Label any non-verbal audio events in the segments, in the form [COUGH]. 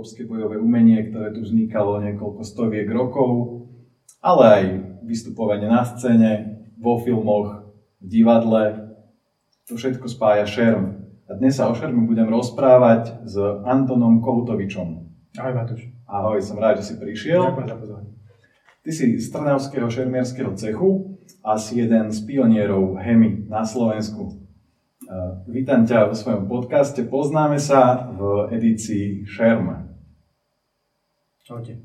chlopské bojové umenie, ktoré tu vznikalo niekoľko stoviek rokov, ale aj vystupovanie na scéne, vo filmoch, v divadle. To všetko spája šerm. A dnes sa o šermu budem rozprávať s Antonom Koutovičom. Ahoj Matúš. Ahoj, som rád, že si prišiel. Ďakujem za pozvanie. Ty si z Trnavského šermierského cechu a si jeden z pionierov HEMI na Slovensku. Vítam ťa vo svojom podcaste. Poznáme sa v edícii Šerm. Čaute.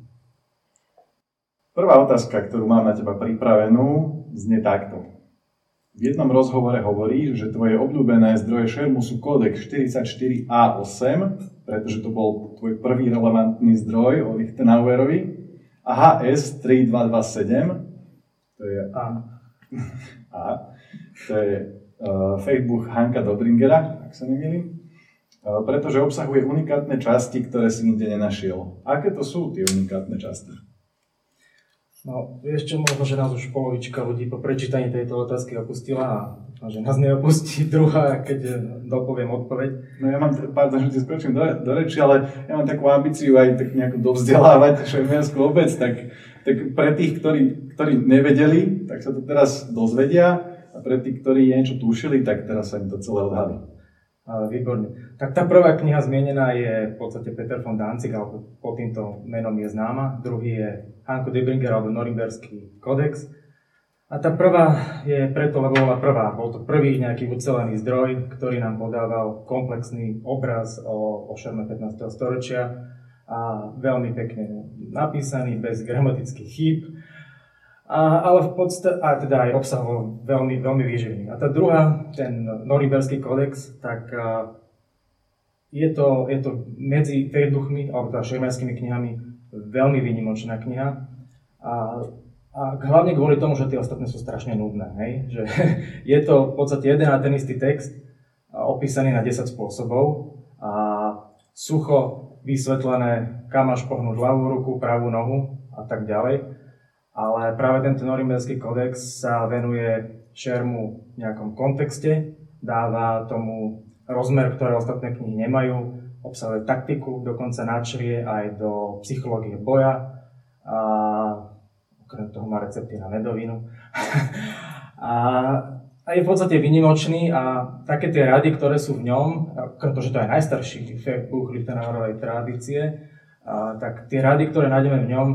Prvá otázka, ktorú mám na teba pripravenú, znie takto. V jednom rozhovore hovoríš, že tvoje obľúbené zdroje šermu sú kódex 44A8, pretože to bol tvoj prvý relevantný zdroj o Lichtenauerovi, a HS 3227, to je A, [LAUGHS] A to je uh, Facebook Hanka Dobringera, ak sa nemýlim, pretože obsahuje unikátne časti, ktoré si nikde nenašiel. Aké to sú tie unikátne časti? No, vieš čo, možno, že nás už polovička ľudí po prečítaní tejto otázky opustila a že nás neopustí druhá, keď eh, dopoviem odpoveď. No ja mám, pardon, že ti skočím do, do reči, ale ja mám takú ambíciu aj tak nejako dovzdelávať [LAUGHS] šermiarskú obec, tak, tak pre tých, ktorí, ktorí nevedeli, tak sa to teraz dozvedia a pre tých, ktorí niečo tušili, tak teraz sa im to celé odhalí. Výborne. Tak tá prvá kniha zmienená je v podstate Peter von Danzig, alebo pod týmto menom je známa. Druhý je Hanko Debringer, alebo Norimberský kodex. A tá prvá je preto, lebo bola prvá. Bol to prvý nejaký ucelený zdroj, ktorý nám podával komplexný obraz o, o šerme 15. storočia a veľmi pekne napísaný, bez gramatických chýb a, ale v podstate, a teda aj obsahovo veľmi, veľmi výživný. A tá druhá, ten Norimberský kodex, tak a, je to, je to medzi duchmi, alebo teda šermerskými knihami, veľmi výnimočná kniha. A, a hlavne kvôli tomu, že tie ostatné sú strašne nudné. Hej? Že [LAUGHS] je to v podstate jeden a ten istý text, opísaný na 10 spôsobov a sucho vysvetlené, kam máš pohnúť ľavú ruku, pravú nohu a tak ďalej ale práve tento Norimberský kodex sa venuje šermu v nejakom kontexte, dáva tomu rozmer, ktoré ostatné knihy nemajú, obsahuje taktiku, dokonca načrie aj do psychológie boja a okrem toho má recepty na medovinu. a, [LAUGHS] a je v podstate vynimočný a také tie rady, ktoré sú v ňom, pretože to je najstarší buch Lichtenauerovej tradície, a, tak tie rady, ktoré nájdeme v ňom,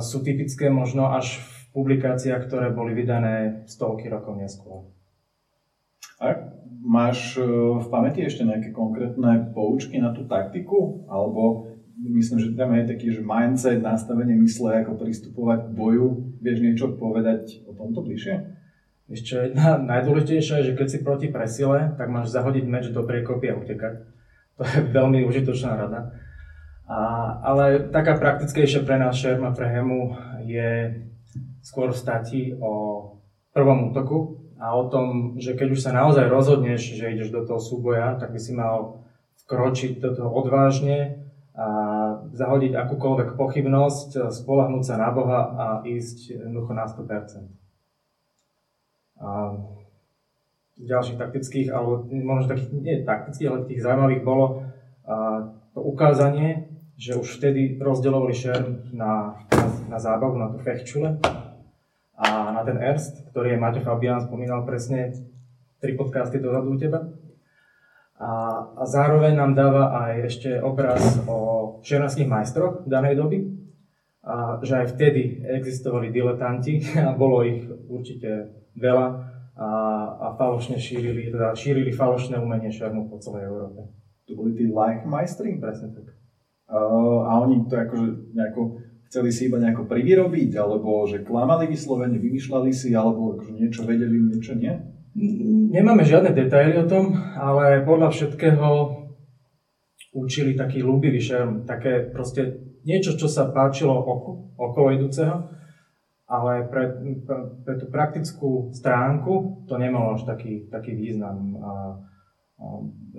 sú typické možno až v publikáciách, ktoré boli vydané stovky rokov neskôr. A máš e, v pamäti ešte nejaké konkrétne poučky na tú taktiku? Alebo myslím, že tam je taký, že mindset, nastavenie mysle, ako pristupovať k boju. Vieš niečo povedať o tomto bližšie? Ešte jedna [LAUGHS] najdôležitejšia je, že keď si proti presile, tak máš zahodiť meč do priekopy a utekať. To je veľmi užitočná rada. A, ale taká praktickejšia pre nás šerma pre Hemu je skôr v stati o prvom útoku a o tom, že keď už sa naozaj rozhodneš, že ideš do toho súboja, tak by si mal vkročiť do toho odvážne a zahodiť akúkoľvek pochybnosť, spolahnúť sa na Boha a ísť jednoducho na 100%. A ďalších taktických, alebo možno takých, nie taktických, ale takých zaujímavých bolo to ukázanie, že už vtedy rozdelovali šerm na, na, na zábavu, na tú fechčule a na ten Erst, ktorý je Maťo Fabián spomínal presne tri podcasty dozadu u teba. A, a zároveň nám dáva aj ešte obraz o šermských majstroch danej doby, a že aj vtedy existovali diletanti [LAUGHS] a bolo ich určite veľa a, a falošne šírili, teda šírili falošné umenie šermu po celej Európe. To boli tí Leichmeistri? Presne tak a oni to akože nejako chceli si iba nejako privyrobiť, alebo že klamali vyslovene, vymýšľali si, alebo akože niečo vedeli, niečo nie? Nemáme žiadne detaily o tom, ale podľa všetkého učili taký ľúbivý šerm, také proste niečo, čo sa páčilo oku, okolo idúceho, ale pre, pre, pre tú praktickú stránku to nemalo až taký, taký význam. A, a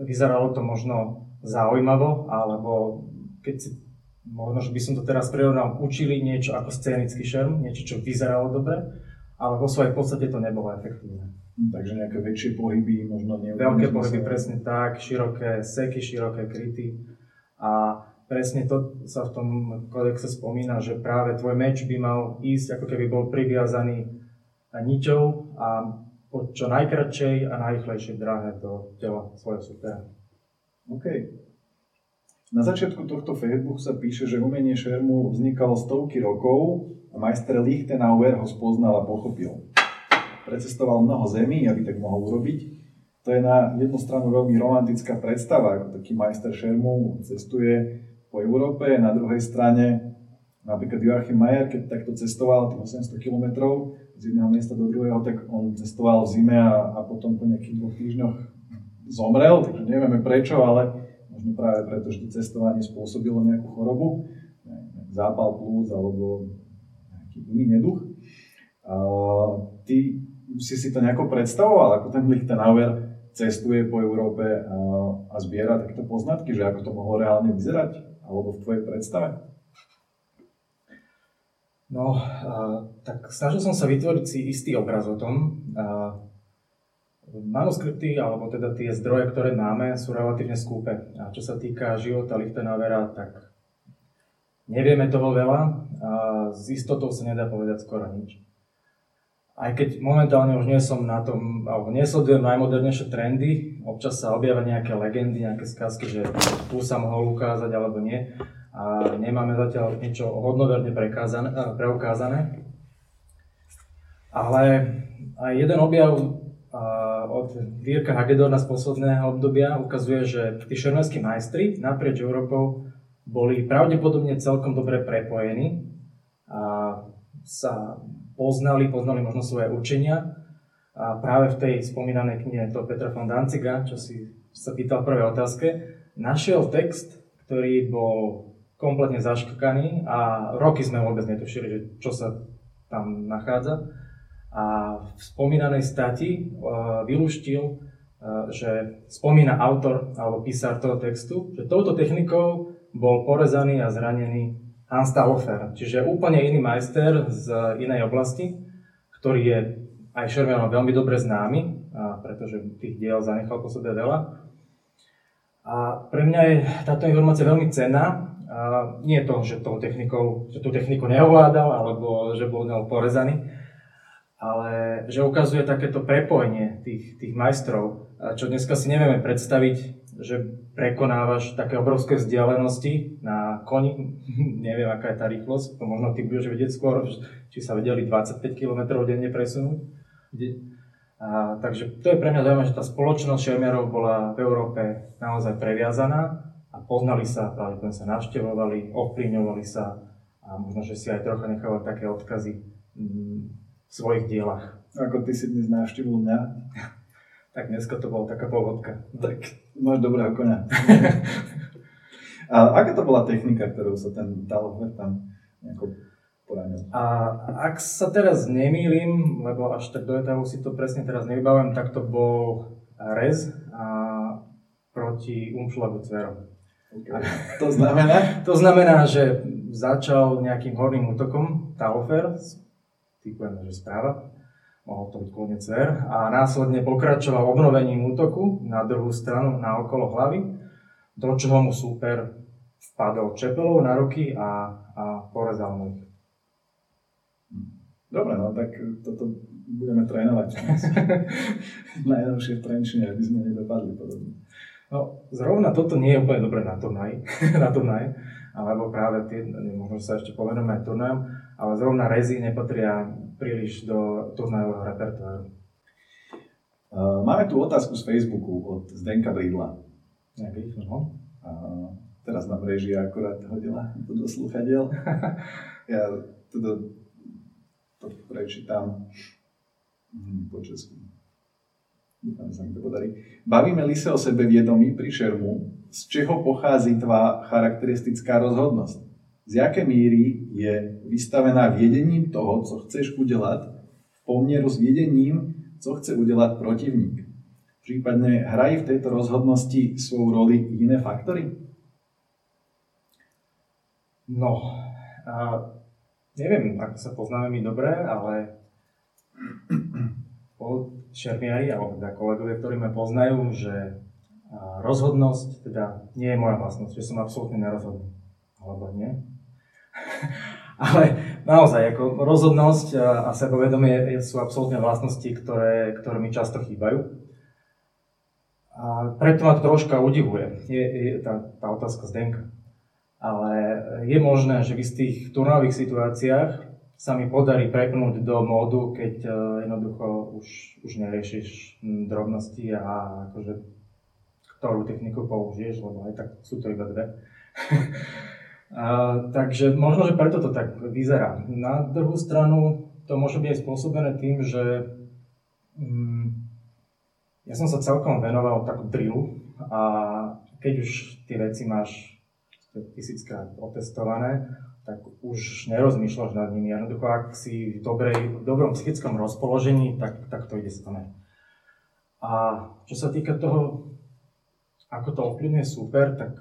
vyzeralo to možno zaujímavo, alebo keď si, možno, že by som to teraz prirovnal, učili niečo ako scénický šerm, niečo, čo vyzeralo dobre, ale vo svojej podstate to nebolo efektívne. Hm, takže nejaké väčšie pohyby, možno nie. Veľké pohyby, presne tak, široké seky, široké kryty. A presne to sa v tom kodexe spomína, že práve tvoj meč by mal ísť, ako keby bol priviazaný niťou a po čo najkračšej a najrychlejšej dráhe do tela svojho supera. OK. Na začiatku tohto Facebook sa píše, že umenie šermu vznikalo stovky rokov a majster Lichtenauer ho spoznal a pochopil. Precestoval mnoho zemí, aby tak mohol urobiť to je na jednu stranu veľmi romantická predstava, ako taký majster šermu cestuje po Európe, na druhej strane napríklad Joachim Mayer, keď takto cestoval tých 800 km z jedného miesta do druhého, tak on cestoval v zime a, a potom po nejakých dvoch týždňoch zomrel, takže nevieme prečo, ale možno práve preto, že to cestovanie spôsobilo nejakú chorobu, zápal plúc alebo nejaký iný neduch. Ty si si to nejako predstavoval, ako ten Lichtenauer cestuje po Európe a, zbiera takéto poznatky, že ako to mohlo reálne vyzerať, alebo v tvojej predstave? No, tak snažil som sa vytvoriť si istý obraz o tom. Manuskripty, alebo teda tie zdroje, ktoré máme, sú relatívne skúpe. A čo sa týka života Lichtenauera, tak nevieme toho veľa a s istotou sa nedá povedať skoro nič aj keď momentálne už nie som na tom, alebo nesledujem najmodernejšie trendy, občas sa objavia nejaké legendy, nejaké skazky, že tu sa mohol ukázať alebo nie. A nemáme zatiaľ niečo hodnoverne preukázané. Ale aj jeden objav od Dírka Hagedorna z posledného obdobia ukazuje, že tí šermerskí majstri naprieč Európou boli pravdepodobne celkom dobre prepojení a sa poznali, poznali možno svoje učenia. A práve v tej spomínanej knihe to Petra von Danziga, čo si sa pýtal v prvej otázke, našiel text, ktorý bol kompletne zaškrkaný a roky sme vôbec netušili, že čo sa tam nachádza. A v spomínanej stati uh, vylúštil, uh, že spomína autor alebo písar toho textu, že touto technikou bol porezaný a zranený Hans Talofer, čiže úplne iný majster z inej oblasti, ktorý je aj Shermanom veľmi dobre známy, pretože tých diel zanechal po sebe veľa. A pre mňa je táto informácia veľmi cenná. Nie to, že, tou technikou, že tú techniku neovládal, alebo že bol ňou porezaný, ale že ukazuje takéto prepojenie tých, tých majstrov, čo dneska si nevieme predstaviť, že prekonávaš také obrovské vzdialenosti na koni, [LAUGHS] neviem aká je tá rýchlosť, to možno ty budeš vedieť skôr, či sa vedeli 25 km denne presunúť. A, takže to je pre mňa zaujímavé, že tá spoločnosť šermiarov bola v Európe naozaj previazaná a poznali sa, práve sa navštevovali, ovplyvňovali sa a možno, že si aj trocha nechávali také odkazy mm, v svojich dielach. Ako ty si dnes navštívil mňa, tak dneska to bola taká pohodka. Tak máš dobrého konia. a aká to bola technika, ktorou sa ten Talofer tam nejako poranil? A ak sa teraz nemýlim, lebo až tak do etavu si to presne teraz nevybavujem, tak to bol rez a proti umšlagu cverom. Okay. To znamená? to znamená, že začal nejakým horným útokom Talofer, typujem, že správa, mohol to byť kľudne cver, a následne pokračoval obnovením útoku na druhú stranu, na okolo hlavy, do čoho mu súper vpadol čepelou na ruky a, a porezal mu ich. Dobre, no tak toto budeme trénovať. [LAUGHS] Najnovšie v Trenčine, aby sme nedopadli podobne. No, zrovna toto nie je úplne dobré na turnaj, [LAUGHS] na turnaj, alebo práve tie, možno sa ešte povenujeme aj turnajom, ale zrovna rezy nepatria príliš do turnajového repertoáru. Uh, máme tu otázku z Facebooku od Zdenka Bridla. Nejaký, no. Uh, teraz nám režia akorát hodila do sluchadiel. [LAUGHS] ja teda to prečítam hm, po česku. Dúfam, sa mi to podarí. Bavíme li sa o sebe viedomí pri šermu, z čeho pochází tvá charakteristická rozhodnosť? Z jaké míry je vystavená viedením toho, co chceš udelať, v poměru s viedením, co chce udelať protivník. Prípadne hrají v tejto rozhodnosti svoju roli iné faktory? No, a neviem, ako sa poznáme my dobre, ale šermiari, alebo teda kolegovia, ktorí ma poznajú, že rozhodnosť teda nie je moja vlastnosť, že som absolútne nerozhodný alebo nie. [LAUGHS] Ale naozaj, ako rozhodnosť a, a sebavedomie sú absolútne vlastnosti, ktoré, ktoré mi často chýbajú. A preto ma to troška udivuje, je, je tá, tá otázka Zdenka. Ale je možné, že v istých turnových situáciách sa mi podarí prepnúť do módu, keď uh, jednoducho už, už neriešiš hm, drobnosti a akože ktorú techniku použiješ, lebo aj tak sú to iba dve. [LAUGHS] takže možno, že preto to tak vyzerá. Na druhú stranu to môže byť spôsobené tým, že um, ja som sa celkom venoval takú drillu a keď už tie veci máš tisíckrát otestované, tak už nerozmýšľaš nad nimi. Jednoducho, ak si v, dobrej, v dobrom psychickom rozpoložení, tak, tak to ide samé. A čo sa týka toho, ako to ovplyvňuje super, tak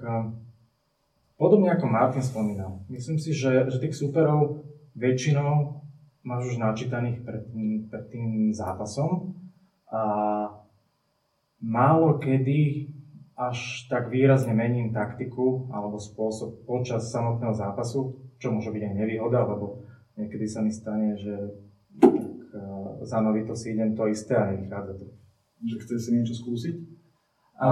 podobne ako Martin spomínal, myslím si, že, že tých superov väčšinou máš už načítaných pred tým, pred tým zápasom a málo kedy až tak výrazne mením taktiku alebo spôsob počas samotného zápasu, čo môže byť aj nevýhoda, lebo niekedy sa mi stane, že tak, uh, za to si idem to isté a nevychádza to. Že chce si niečo skúsiť? A,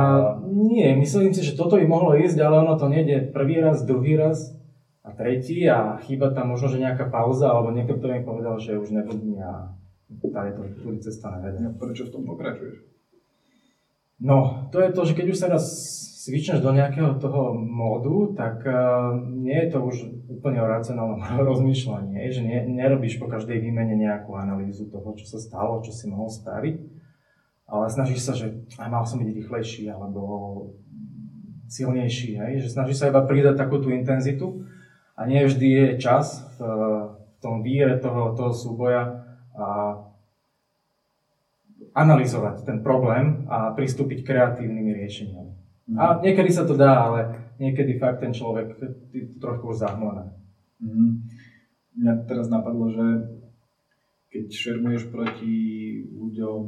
nie, myslím si, že toto by mohlo ísť, ale ono to nejde prvý raz, druhý raz a tretí a chýba tam možno, že nejaká pauza, alebo niekto, kto mi povedal, že už nebudí a tá je to tu cesta nevedia. No, prečo v tom pokračuješ? No, to je to, že keď už sa raz svičneš do nejakého toho módu, tak uh, nie je to už úplne o racionálnom [LAUGHS] rozmýšľaní, že ne, nerobíš po každej výmene nejakú analýzu toho, čo sa stalo, čo si mohol spraviť, ale snažíš sa, že aj mal som byť rýchlejší alebo silnejší, hej? že snažíš sa iba pridať takú tú intenzitu a nie vždy je čas v, v tom víre toho, toho súboja a analyzovať ten problém a pristúpiť kreatívnymi riešeniami. Mm. A niekedy sa to dá, ale niekedy fakt ten človek je trošku už zahmlené. Mm. Mňa teraz napadlo, že keď šermuješ proti ľuďom,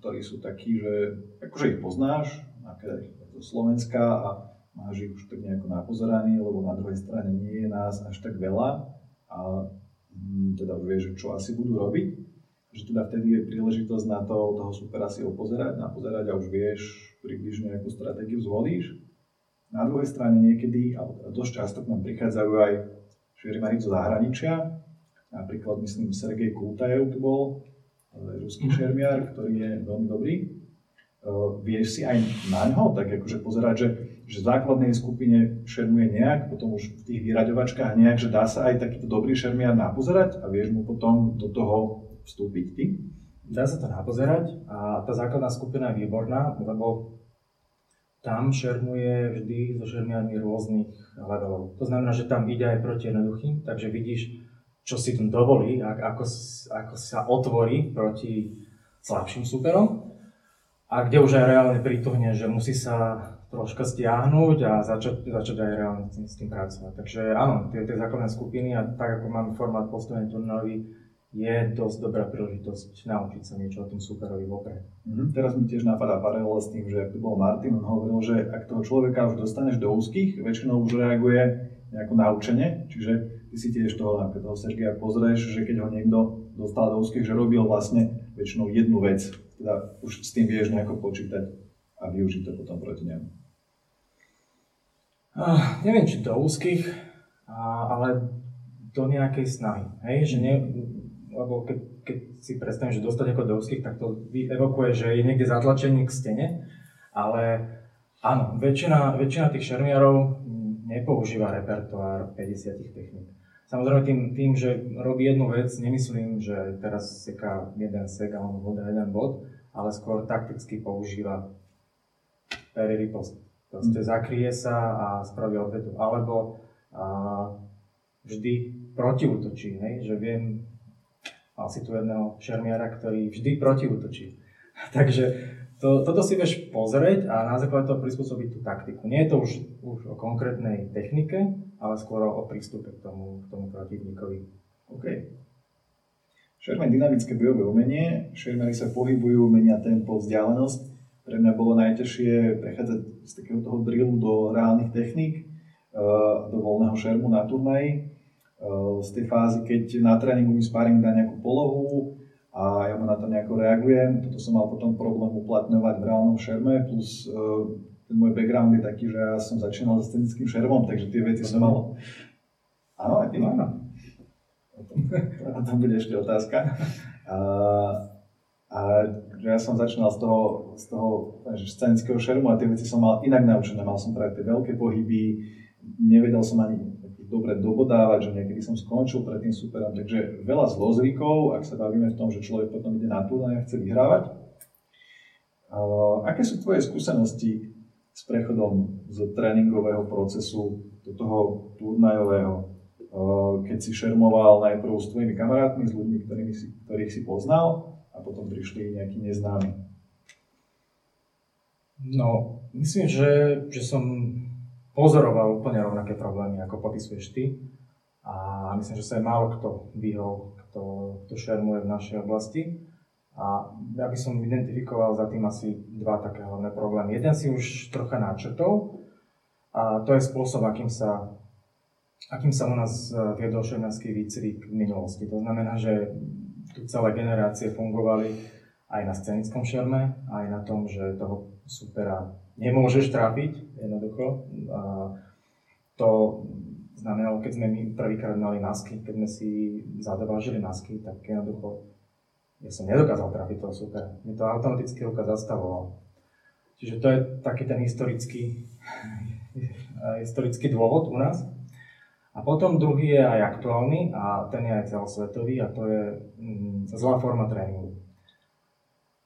ktorí sú takí, že akože ich poznáš, napríklad zo Slovenska a máš ich už tak nejako na pozeraní, lebo na druhej strane nie je nás až tak veľa a mm, teda vieš, čo asi budú robiť, že teda vtedy je príležitosť na to, toho supera si opozerať, napozerať a už vieš približne, akú stratégiu zvolíš. Na druhej strane niekedy, alebo teda dosť často k nám prichádzajú aj šermári zo zahraničia, napríklad myslím Sergej Kultajev tu bol, ruský mhm. šermiar, ktorý je veľmi dobrý. Uh, vieš si aj na ňo tak akože pozerať, že, že v základnej skupine šermuje nejak, potom už v tých vyraďovačkách nejak, že dá sa aj takýto dobrý šermiar napozerať a vieš mu potom do toho vstúpiť ty? Dá sa to napozerať a tá základná skupina je výborná, lebo tam šermuje vždy so šermiami rôznych levelov. To znamená, že tam ide aj proti jednoduchým, takže vidíš, čo si tam dovolí, ako, ako sa otvorí proti slabším superom a kde už aj reálne prituhne, že musí sa troška stiahnuť a začať, začať aj reálne s tým pracovať. Takže áno, tie, tie základné skupiny a tak ako máme formát postavený turnový, je dosť dobrá príležitosť naučiť sa niečo o tom superovi vopred. Mm-hmm. Teraz mi tiež napadá paralela s tým, že tu bol Martin, on hovoril, že ak toho človeka už dostaneš do úzkých, väčšinou už reaguje nejako naučenie, čiže ty si tiež toho, napríklad toho Sergeja pozrieš, že keď ho niekto dostal do úzkých, že robil vlastne väčšinou jednu vec, teda už s tým vieš nejako počítať a využiť to potom proti nemu. Uh, neviem, či do úzkých, ale do nejakej snahy. Hej? Že ne, lebo keď, keď si predstavím, že dostať ako do úzkých, tak to evokuje, že je niekde zatlačený k stene, ale áno, väčšina, väčšina tých šermiarov nepoužíva repertoár 50 techník. Samozrejme tým, tým, že robí jednu vec, nemyslím, že teraz seká jeden sek alebo voda jeden bod, ale skôr takticky používa Perry ripost. Proste mm. zakrie sa a spraví odvetu. Alebo a, vždy protiútočí, hej? že viem Mal si tu jedného šermiara, ktorý vždy protiútočí. [LAUGHS] Takže to, toto si vieš pozrieť a na základe toho prispôsobiť tú taktiku. Nie je to už, už o konkrétnej technike, ale skôr o prístupe k tomu, k tomu protivníkovi. OK. Šermen dynamické bojové umenie. Šermery sa pohybujú, menia tempo, vzdialenosť. Pre mňa bolo najťažšie prechádzať z takého toho drillu do reálnych techník. do voľného šermu na turnaji. Z tej fázy, keď na tréningu mi sparring dá nejakú polohu a ja mu na to nejako reagujem. Toto som mal potom problém uplatňovať v reálnom šerme, plus ten môj background je taký, že ja som začínal so scenickým šermom, takže tie veci som mal... Áno, aj ty áno. O tom bude ešte otázka. A, a ja som začínal z toho, z toho scenického šermu a tie veci som mal inak naučené. Mal som práve tie veľké pohyby, nevedel som ani dobre dobodávať, že niekedy som skončil pred tým superom. Takže veľa zlozvykov, ak sa bavíme v tom, že človek potom ide na turnaj a chce vyhrávať. Uh, aké sú tvoje skúsenosti s prechodom z tréningového procesu do toho turnajového? Uh, keď si šermoval najprv s tvojimi kamarátmi, s ľuďmi, ktorými si, ktorých si poznal a potom prišli nejakí neznámi. No, myslím, že, že som pozoroval úplne rovnaké problémy, ako popisuješ ty. A myslím, že sa aj málo kto vyhol, kto, kto šermuje v našej oblasti. A ja by som identifikoval za tým asi dva také hlavné problémy. Jeden si už trocha načrtol, a to je spôsob, akým sa, akým sa u nás e, viedol šernársky výcvik v minulosti. To znamená, že tu celé generácie fungovali aj na scenickom šerme, aj na tom, že toho supera nemôžeš trápiť, jednoducho. A to znamenalo, keď sme my prvýkrát mali masky, keď sme si zadovážili masky, tak jednoducho ja som nedokázal trafiť toho supera. Mi to automaticky ruka zastavovala. Čiže to je taký ten historický, [LAUGHS] historický dôvod u nás. A potom druhý je aj aktuálny a ten je aj celosvetový a to je mm, zlá forma tréningu.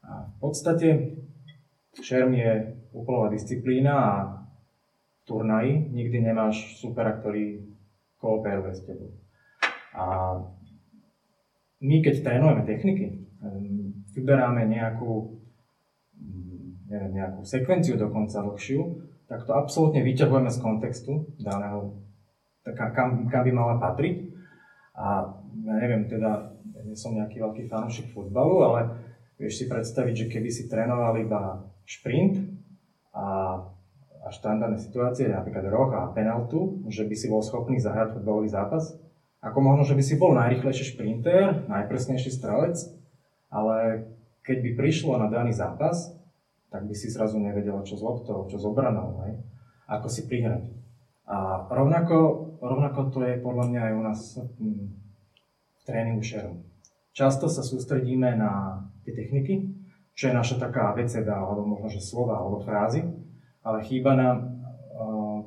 A v podstate šerm je úkolová disciplína a turnaji nikdy nemáš supera, ktorý kooperuje s tebou. A my, keď trénujeme techniky, vyberáme nejakú, mm, neviem, nejakú sekvenciu dokonca dlhšiu, tak to absolútne vyťahujeme z kontextu daného, kam, kam by mala patriť. A ja neviem, teda, nie som nejaký veľký fanúšik futbalu, ale vieš si predstaviť, že keby si trénoval iba šprint, a, a štandardné situácie, napríklad roh a penaltu, že by si bol schopný zahrať futbalový zápas. Ako možno, že by si bol najrychlejší šprinter, najpresnejší strelec, ale keď by prišlo na daný zápas, tak by si zrazu nevedel, čo s loptou, čo s obranou, hej? ako si prihrať. A rovnako, rovnako to je podľa mňa aj u nás hm, v tréningu šeru. Často sa sústredíme na tie techniky, čo je naša taká veceda, alebo možno, že slova, alebo frázy, ale chýba nám uh,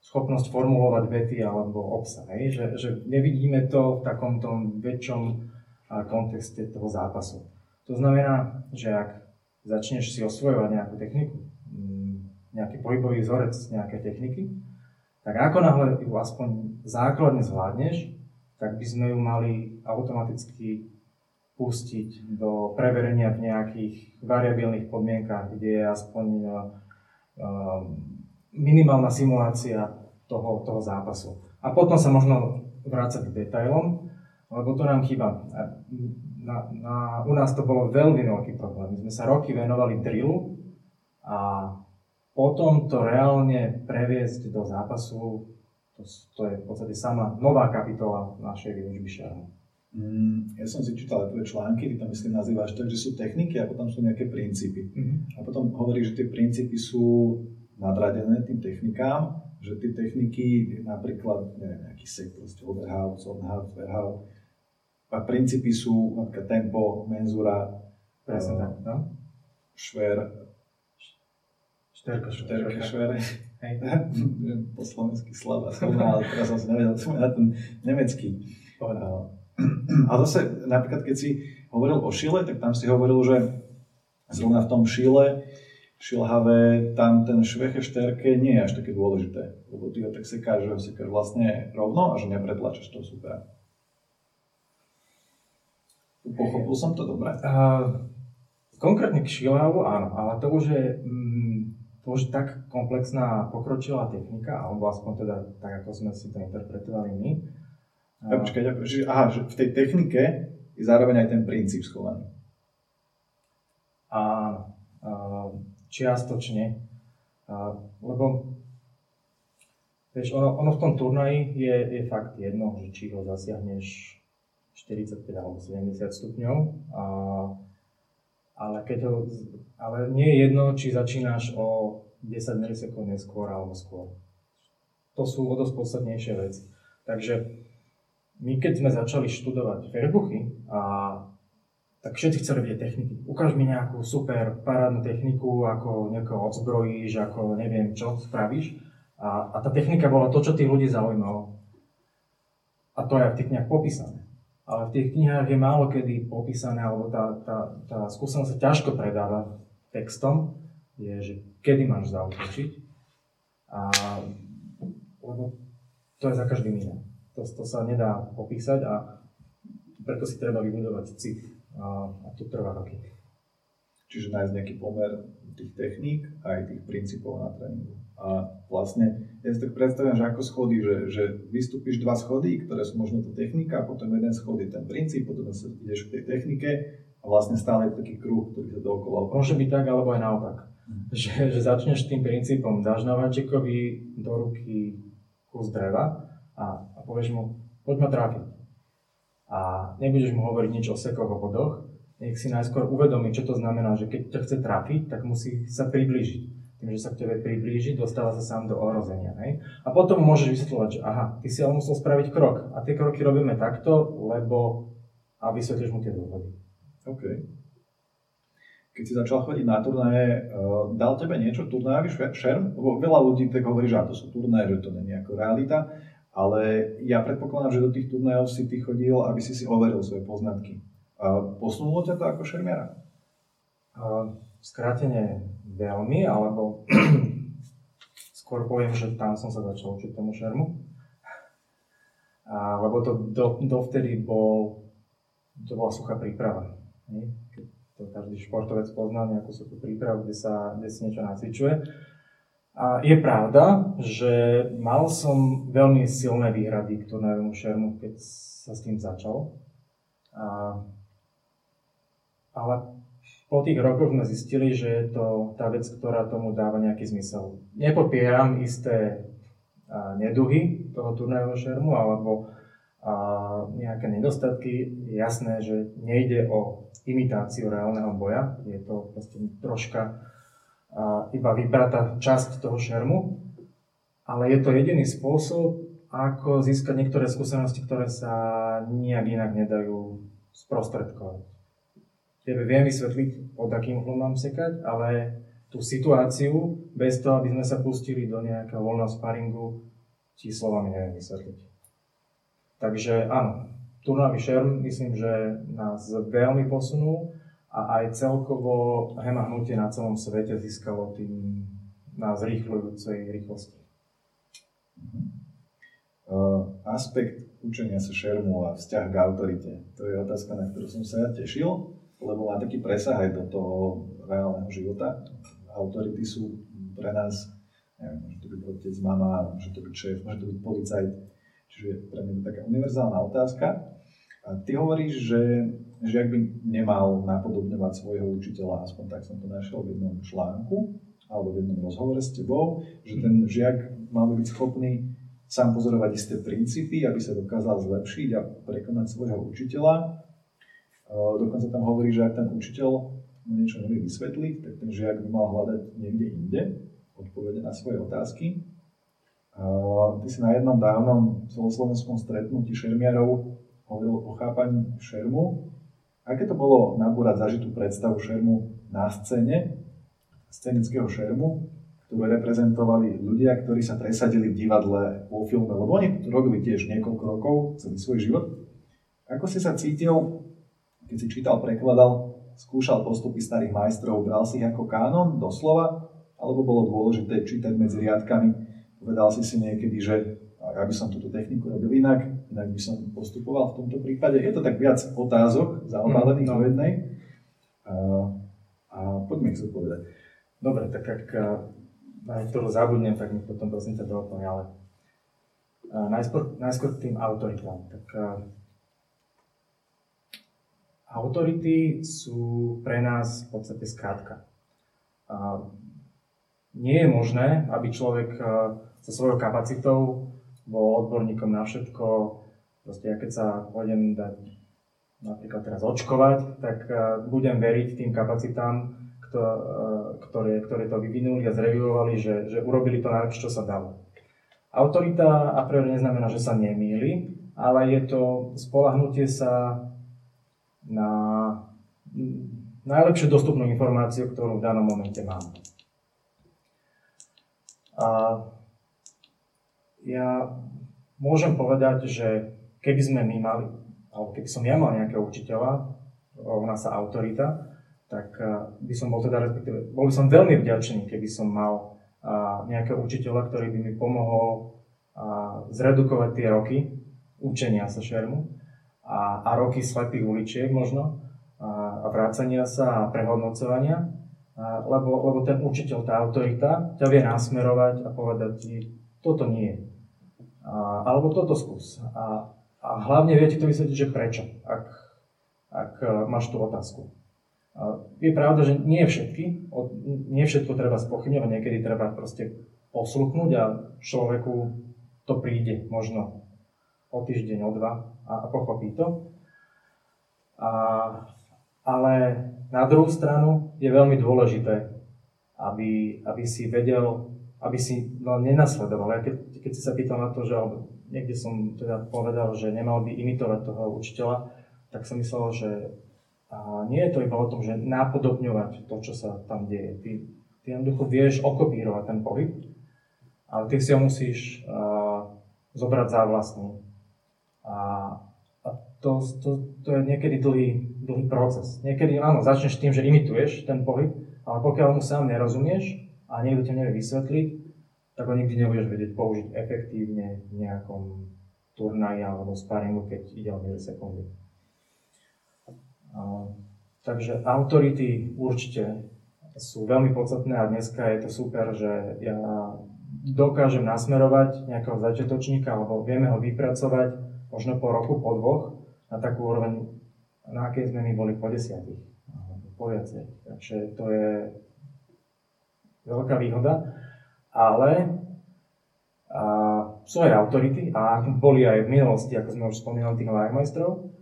schopnosť formulovať vety alebo obsah. Že, že nevidíme to v takom tom väčšom kontexte toho zápasu. To znamená, že ak začneš si osvojovať nejakú techniku, um, nejaký pohybový vzorec nejakej techniky, tak ako náhle ju aspoň základne zvládneš, tak by sme ju mali automaticky pustiť do preverenia v nejakých variabilných podmienkach, kde je aspoň uh, uh, minimálna simulácia toho, toho zápasu. A potom sa možno vrácať k detailom, lebo to nám chýba. Na, na, u nás to bolo veľmi veľký problém. My sme sa roky venovali drillu a potom to reálne previesť do zápasu, to, to je v podstate sama nová kapitola našej výučby šarmu. Mm, ja som si čítal tvoje články, ty tam myslím nazývaš tak, že sú techniky a potom sú nejaké princípy. Mm-hmm. A potom hovoríš, že tie princípy sú nadradené tým technikám, že tie techniky, napríklad, neviem, nejaký proste overhaul, zonhaul, verhaul, a princípy sú napríklad tempo, menzura, Presne tak, no? šver, šterka, šterka, šver, [LAUGHS] po slovensky slava, ale teraz som si nevedel na ten nemecký. Povedal. [CLEARS THROAT] A zase napríklad, keď si hovoril o šile, tak tam si hovoril, že zrovna v tom šile, šilhavé, tam ten šveche šterke nie je až také dôležité, lebo ty ho tak sekáš, že ho sekáš vlastne rovno a že nepretlačaš to super. Pochopil som to dobre? Uh, konkrétne k šilhavu áno, ale to už je mm, to už tak komplexná pokročilá technika, alebo aspoň teda tak, ako sme si to interpretovali my, ja, počkaj, že, aha, že v tej technike je zároveň aj ten princíp schovaný. Áno, čiastočne. Lebo Vieš, ono, ono v tom turnaji je, je fakt jedno, že či ho zasiahneš 45 alebo 70 stupňov, a, ale, keď ho, ale nie je jedno, či začínaš o 10 milisekúnd neskôr alebo skôr. To sú o dosť podstatnejšie veci. Takže my keď sme začali študovať Fairbuchy, a, tak všetci chceli vidieť techniky. Ukáž mi nejakú super parádnu techniku, ako niekoho odzbrojíš, ako neviem čo spravíš. A, a tá technika bola to, čo tých ľudí zaujímalo. A to je v tých knihách popísané. Ale v tých knihách je málo kedy popísané, alebo tá, tá, tá skúsenosť sa ťažko predáva textom, je, že kedy máš zautočiť. A, lebo to je za každým iné. To, to sa nedá popísať a preto si treba vybudovať cit. A, a to trvá roky. Čiže nájsť nejaký pomer tých techník a aj tých princípov na tréningu. A vlastne, ja si tak predstavím, že ako schody, že, že vystúpiš dva schody, ktoré sú možno tá technika, potom jeden schod je ten princíp, potom sa ideš k tej technike a vlastne stále je taký kruh, ktorý sa dookola. Môže byť tak, alebo aj naopak. Hm. Že, že začneš tým princípom, dáš nováčikovi do ruky kus dreva a, a povieš mu, poď ma trápiť. A nebudeš mu hovoriť nič o sekoch, o bodoch, nech si najskôr uvedomí, čo to znamená, že keď ťa chce trafiť, tak musí sa priblížiť tým, že sa k tebe priblíži, dostáva sa sám do ohrozenia. Hej? A potom môžeš vysvetľovať, že aha, ty si ale musel spraviť krok a tie kroky robíme takto, lebo a vysvetlíš mu tie dôvody. OK. Keď si začal chodiť na turnaje, uh, dal tebe niečo turnajový šerm? Lebo veľa ľudí tak hovorí, že to sú turnaje, že to je ako realita, ale ja predpokladám, že do tých turnajov si ty chodil, aby si si overil svoje poznatky. Posunulo ťa to ako šermiara? Uh, skrátene veľmi, alebo [CLEARS THROAT] skôr poviem, že tam som sa začal učiť tomu šermu. A, lebo to do, dovtedy bol, to bola suchá príprava. Keď to každý športovec pozná nejakú suchú prípravu, kde sa, kde si niečo nacvičuje. A je pravda, že mal som veľmi silné výhrady k turnajovému šermu, keď sa s tým začal. A, ale po tých rokoch sme zistili, že je to tá vec, ktorá tomu dáva nejaký zmysel. Nepopieram isté neduhy toho turnajového šermu alebo nejaké nedostatky. Jasné, že nejde o imitáciu reálneho boja, je to proste troška iba vybratá časť toho šermu, ale je to jediný spôsob, ako získať niektoré skúsenosti, ktoré sa nijak inak nedajú sprostredkovať tebe viem vysvetliť, pod akým uhlom mám sekať, ale tú situáciu, bez toho, aby sme sa pustili do nejakého voľného sparingu, ti slovami neviem vysvetliť. Takže áno, turnový šerm myslím, že nás veľmi posunul a aj celkovo hema hnutie na celom svete získalo tým na zrýchľujúcej rýchlosti. Uh, aspekt učenia sa šermu a vzťah k autorite, to je otázka, na ktorú som sa ja tešil lebo má taký presah aj do toho reálneho života. Autority sú pre nás, neviem, môže to byť otec, mama, môže to byť šéf, môže to byť policajt, čiže pre mňa to taká univerzálna otázka. A ty hovoríš, že, že ak by nemal napodobňovať svojho učiteľa, aspoň tak som to našiel v jednom článku, alebo v jednom rozhovore s tebou, že ten žiak mal by byť schopný sám pozorovať isté princípy, aby sa dokázal zlepšiť a prekonať svojho učiteľa Dokonca tam hovorí, že ak ten učiteľ mu niečo nevie vysvetliť, tak ten žiak by mal hľadať niekde inde odpovede na svoje otázky. Ty si na jednom dávnom celoslovenskom stretnutí šermiarov hovoril o chápaní šermu. Aké to bolo nabúrať zažitú predstavu šermu na scéne, scenického šermu, ktoré reprezentovali ľudia, ktorí sa presadili v divadle, vo filme, lebo oni to robili tiež niekoľko rokov, celý svoj život. Ako si sa cítil keď si čítal, prekladal, skúšal postupy starých majstrov, bral si ich ako kánon, doslova, alebo bolo dôležité čítať medzi riadkami, povedal si si niekedy, že ja by som túto techniku robil inak, inak by som postupoval v tomto prípade. Je to tak viac otázok zaobálených do jednej. A, a poďme ich zodpovedať. Dobre, tak ak na niektorú zabudnem, tak mi potom prosím ťa doplň, ale najskôr, najskôr tým autoritám. Tak Autority sú pre nás v podstate skrátka. nie je možné, aby človek uh, so svojou kapacitou bol odborníkom na všetko. Proste ja keď sa pôjdem dať napríklad teraz očkovať, tak uh, budem veriť tým kapacitám, ktoré, ktoré to vyvinuli a zreviovali, že, že urobili to najlepšie, čo sa dalo. Autorita a priori neznamená, že sa nemýli, ale je to spolahnutie sa na najlepšiu dostupnú informáciu, ktorú v danom momente mám. A ja môžem povedať, že keby sme my mali, alebo keby som ja mal nejakého učiteľa, rovná sa autorita, tak by som bol teda, respektíve, bol by som veľmi vďačný, keby som mal nejakého učiteľa, ktorý by mi pomohol zredukovať tie roky učenia sa šermu a, a roky slepých uličiek možno a, a vrácania sa a prehodnocovania, a, lebo, lebo ten učiteľ, tá autorita ťa vie nasmerovať a povedať ti, toto nie. A, alebo toto skús. A, a hlavne vie ti to vysvetliť, že prečo, ak, ak máš tú otázku. A je pravda, že nie všetky, nie všetko treba spochybňovať, niekedy treba proste posluknúť a človeku to príde možno o týždeň, o dva a, a pochopí to. A, ale na druhú stranu je veľmi dôležité, aby, aby si vedel, aby si no, nenasledoval. Ja keď, keď si sa pýtal na to, že alebo niekde som teda povedal, že nemal by imitovať toho učiteľa, tak som myslel, že a nie je to iba o tom, že nápodobňovať to, čo sa tam deje. Ty, ty jednoducho vieš okopírovať ten pohyb, ale ty si ho musíš uh, zobrať za vlastný. A, a to, to, to je niekedy dlhý, dlhý proces. Niekedy áno, začneš tým, že imituješ ten pohyb, ale pokiaľ mu sám nerozumieš a niekto ťa nevie vysvetliť, tak ho nikdy nebudeš vedieť použiť efektívne v nejakom turnaji alebo sparingu, keď ide o milisekundy. Takže autority určite sú veľmi podstatné a dneska je to super, že ja dokážem nasmerovať nejakého začiatočníka alebo vieme ho vypracovať možno po roku, po dvoch, na takú úroveň, na akej sme my boli po desiatich, po viacej. Takže to je veľká výhoda. Ale a, sú aj autority, a boli aj v minulosti, ako sme už spomínali, tých lajmajstrov,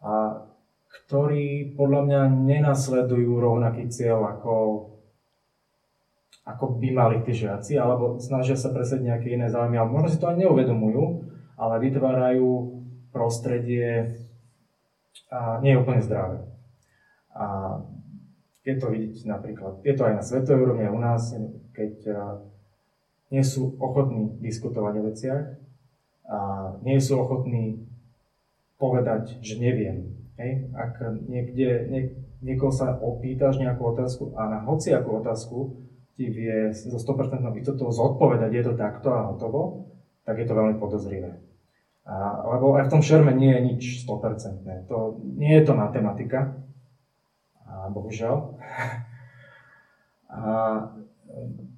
a ktorí podľa mňa nenasledujú rovnaký cieľ ako, ako by mali tí žiaci, alebo snažia sa presediť nejaké iné záujmy, alebo možno si to ani neuvedomujú, ale vytvárajú prostredie a nie je úplne zdravé. A je to vidieť napríklad, je to aj na svetovej úrovni, u nás, keď nie sú ochotní diskutovať o veciach a nie sú ochotní povedať, že neviem. Hej? Ak niekde, nie, niekoho sa opýtaš nejakú otázku a na hociakú otázku ti vie so 100% istotou zodpovedať, je to takto a hotovo, tak je to veľmi podozrivé. A, lebo aj v tom šerme nie je nič 100%. To, nie je to matematika, a bohužiaľ. [LAUGHS] A,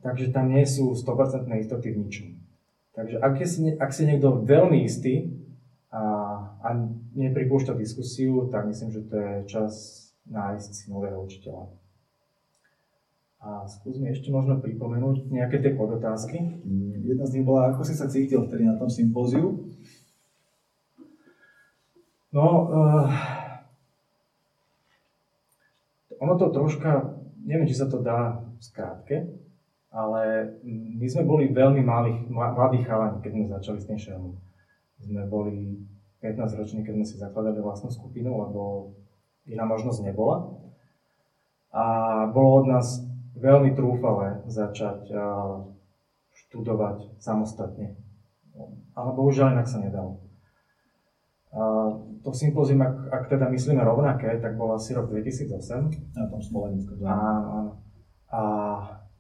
takže tam nie sú 100% istoty v ničom. Takže ak, je ak si niekto veľmi istý a, a nepripúšťa diskusiu, tak myslím, že to je čas nájsť si nového učiteľa. A skúsme ešte možno pripomenúť nejaké tie podotázky. Jedna z nich bola, ako si sa cítil vtedy na tom sympóziu? No, uh, ono to troška, neviem, či sa to dá skrátke, ale my sme boli veľmi malí, mladí chalani, keď sme začali s tým šelmom. Sme boli 15 roční, keď sme si zakladali vlastnú skupinu, lebo iná možnosť nebola. A bolo od nás veľmi trúfale začať uh, študovať samostatne. Ale bohužiaľ inak sa nedalo to sympózium, ak, ak teda myslíme rovnaké, tak bol asi rok 2008. Na tom. Áno, áno. A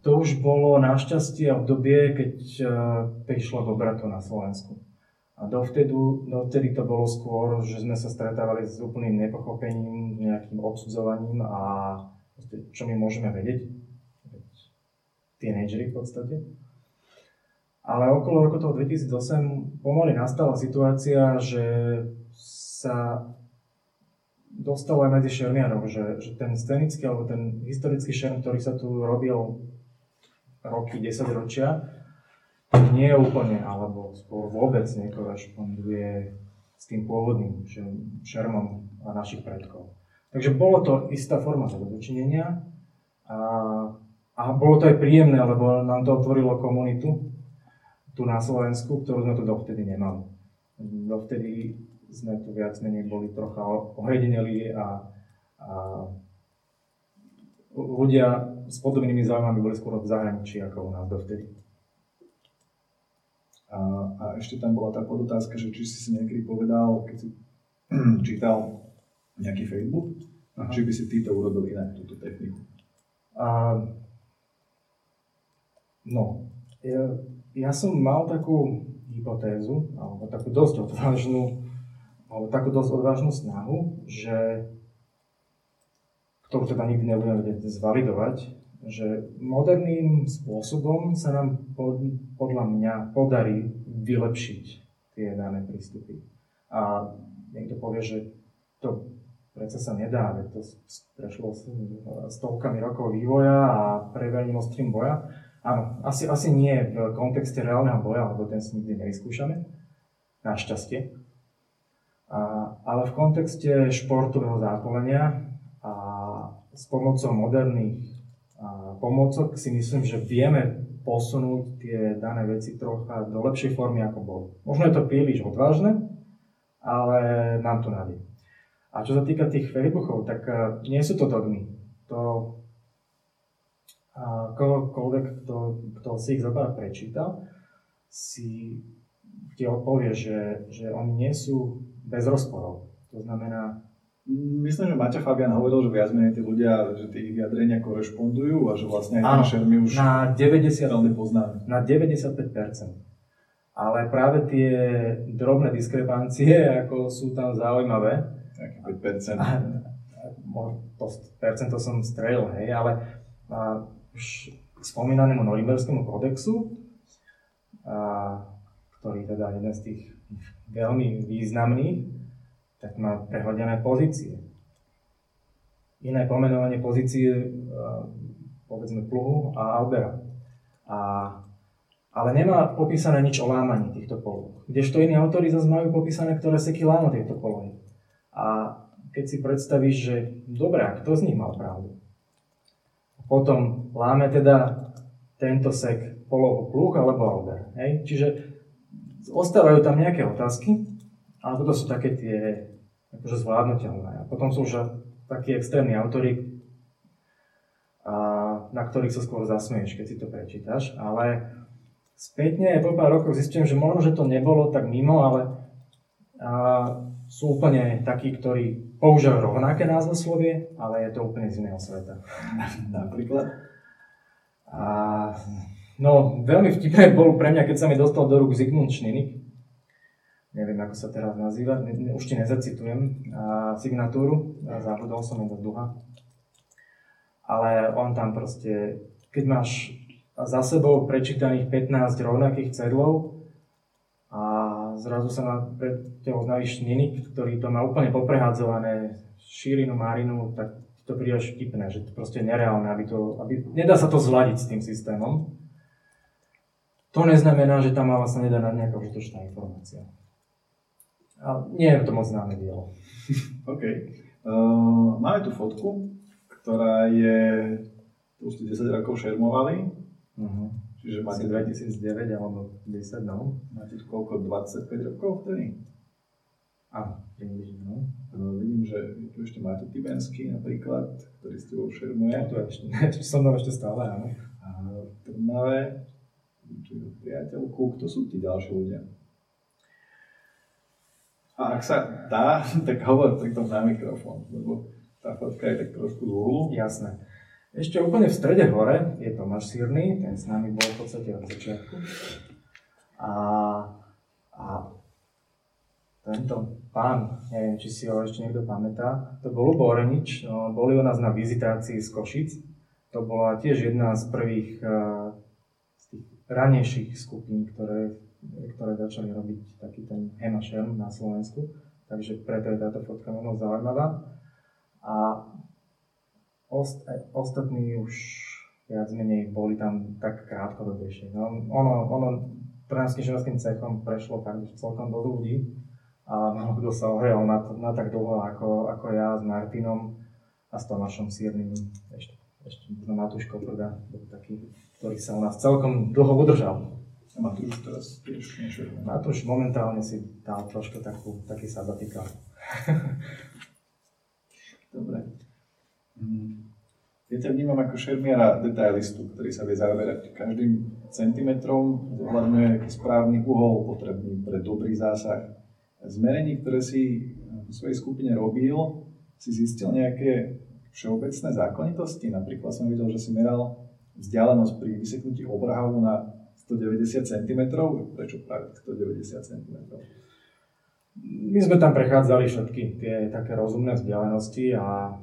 to už bolo našťastie obdobie, keď uh, prišlo do bratu na Slovensku. A dovtedy, dovtedy to bolo skôr, že sme sa stretávali s úplným nepochopením, nejakým odsudzovaním a čo my môžeme vedieť. Teenagery v podstate. Ale okolo roku toho 2008 pomaly nastala situácia, že sa dostalo aj medzi šermiarov, že, že ten scenický alebo ten historický šerm, ktorý sa tu robil roky, 10 ročia, nie úplne, alebo skôr vôbec nekorešponduje s tým pôvodným šermom našich predkov. Takže bolo to istá forma zadočinenia a, a bolo to aj príjemné, lebo nám to otvorilo komunitu tu na Slovensku, ktorú sme tu dovtedy nemali. Dovtedy sme tu viac menej boli trocha ohedeneli a, a ľudia s podobnými záujmami boli skôr v zahraničí ako u nás dovtedy. A, a ešte tam bola tá podotázka, že či si si niekedy povedal, keď si [CLEARS THROAT] čítal nejaký Facebook, Aha. či by si ty to urobil inak, túto techniku. A, no, ja, ja som mal takú hypotézu, alebo takú dosť odvážnu, alebo takú dosť odvážnu snahu, že ktorú teda nikdy nebudem vedieť zvalidovať, že moderným spôsobom sa nám pod, podľa mňa podarí vylepšiť tie dané prístupy. A niekto povie, že to predsa sa nedá, veď to prešlo stovkami rokov vývoja a preverením ostrým boja. Áno, asi, asi nie v kontexte reálneho boja, lebo ten si nikdy nevyskúšame, našťastie. A, ale v kontexte športového zápolenia a s pomocou moderných pomôcok si myslím, že vieme posunúť tie dané veci trocha do lepšej formy, ako boli. Možno je to príliš odvážne, ale nám to nádej. A čo sa týka tých Facebookov, tak uh, nie sú to dogmy. To uh, kohokoľvek, kto, kto si ich zobár prečítal, si ti odpovie, že, že oni nie sú bez rozporov. To znamená, Myslím, že Maťa Fabian hovoril, že viac menej tí ľudia, že tie vyjadrenia korešpondujú a že vlastne aj ten šermy už na 90, veľmi poznáme. Na 95%. Ale práve tie drobné diskrepancie, ako sú tam zaujímavé. Taký 5%. to percento som strelil, hej, ale a, už spomínanému Norimberskému kodexu, a, ktorý teda je jeden z tých veľmi významných, tak má prehodené pozície. Iné pomenovanie pozície, e, povedzme pluhu a albera. A, ale nemá popísané nič o lámaní týchto polov. Kdežto iní autori zase majú popísané, ktoré seky lámu tieto polohy. A keď si predstavíš, že dobré, kto z nich mal pravdu? Potom láme teda tento sek polohu pluh alebo alber. Hej? Čiže ostávajú tam nejaké otázky, ale toto sú také tie akože zvládnutelné. A potom sú už takí extrémni autory, a, na ktorých sa skôr zasmieš, keď si to prečítaš, ale spätne po pár rokoch zistím, že možno, že to nebolo tak mimo, ale a, sú úplne takí, ktorí používajú rovnaké názvoslovie, ale je to úplne z iného sveta. [LAUGHS] Napríklad? A, no, veľmi vtipné bol pre mňa, keď sa mi dostal do rúk Zygmunt Šninik, neviem ako sa teraz nazýva, ne, ne, už ti nezacitujem a, signatúru, a zabudol som do duha. Ale on tam proste, keď máš za sebou prečítaných 15 rovnakých cedlov a zrazu sa má pred tebou znaví šninik, ktorý to má úplne poprehadzované šírinu, marinu, tak to príde až vtipné, že to proste nereálne, aby to, aby, nedá sa to zladiť s tým systémom. To neznamená, že tam vlastne nedá na nejaká užitočná informácia. A nie je to moc známe dielo. [LAUGHS] OK. Uh, máme tu fotku, ktorá je, už 10 rokov šermovali. Uh-huh. Čiže máte 2009 alebo 10, no. Máte tu koľko, 25 rokov vtedy? Áno, približne, no. Uh, vidím, že tu ešte máte Tibenský napríklad, ktorý s tebou šermuje. Ja tu ešte, ešte [LAUGHS] som mnou ešte stále, áno. A v Trnave, tu priateľku, kto sú tí ďalší ľudia? A ak sa dá, [LAUGHS] tak hovor pritom na mikrofón, lebo tá fotka je tak trošku z uhlu. Jasné. Ešte úplne v strede hore je Tomáš Sírny, ten s nami bol v podstate od začiatku. A, a tento pán, neviem, či si ho ešte niekto pamätá, to bol Lubo Orenič, no, boli u nás na vizitácii z Košic. To bola tiež jedna z prvých tých ranejších skupín, ktoré ktoré začali robiť taký ten hemašem na Slovensku, takže preto je táto fotka možno zaujímavá. A ost, ostatní už viac menej boli tam tak krátkodobejšie. No, ono, ono trénerským ženským cechom prešlo tak celkom do ľudí a málo kto sa ohrial na, na tak dlho ako, ako ja s Martinom a s Tomášom Siernym. Ešte, ešte možno Matúš Koprda taký, ktorý sa u nás celkom dlho udržal. A Matúš teraz tiež niečo Matúš momentálne si dal trošku takú, taký sa zatýkal. [LAUGHS] Dobre. Mm. Ja ťa vnímam ako šermiara detailistu, ktorý sa vie zaoberať každým centimetrom, zohľadňuje správny uhol potrebný pre dobrý zásah. Zmerení, ktoré si v svojej skupine robil, si zistil nejaké všeobecné zákonitosti. Napríklad som videl, že si meral vzdialenosť pri vyseknutí obrahu na 190 cm. Prečo práve 190 cm? My sme tam prechádzali všetky tie také rozumné vzdialenosti a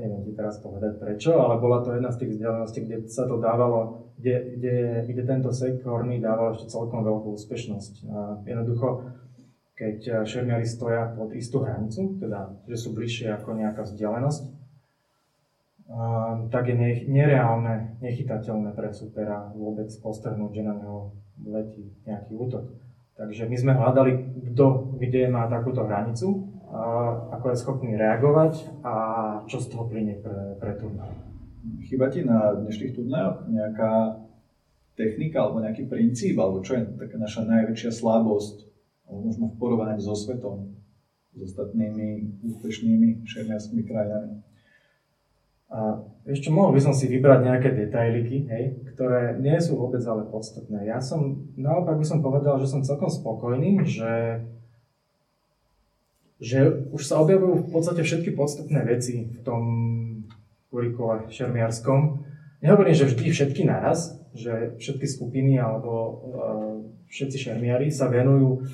neviem ti teraz povedať prečo, ale bola to jedna z tých vzdialeností, kde sa to dávalo, kde, kde, kde tento sek horný dával ešte celkom veľkú úspešnosť. A jednoducho, keď šermiari stoja pod istú hranicu, teda že sú bližšie ako nejaká vzdialenosť, tak je nereálne, nechytateľné pre supera vôbec postrhnúť, že na neho letí nejaký útok. Takže my sme hľadali, kto kde má takúto hranicu ako je schopný reagovať a čo z toho plyne pre, pre turnaj. Chyba ti na dnešných turnajoch nejaká technika alebo nejaký princíp, alebo čo je taká naša najväčšia slabosť, alebo možno v porovnaní so svetom, s ostatnými úspešnými šermiarskými krajinami? A ešte mohol by som si vybrať nejaké detailiky, hej, ktoré nie sú vôbec ale podstatné. Ja som, naopak by som povedal, že som celkom spokojný, že že už sa objavujú v podstate všetky podstatné veci v tom kurikule šermiarskom. Nehovorím, že vždy všetky naraz, že všetky skupiny alebo uh, všetci šermiari sa venujú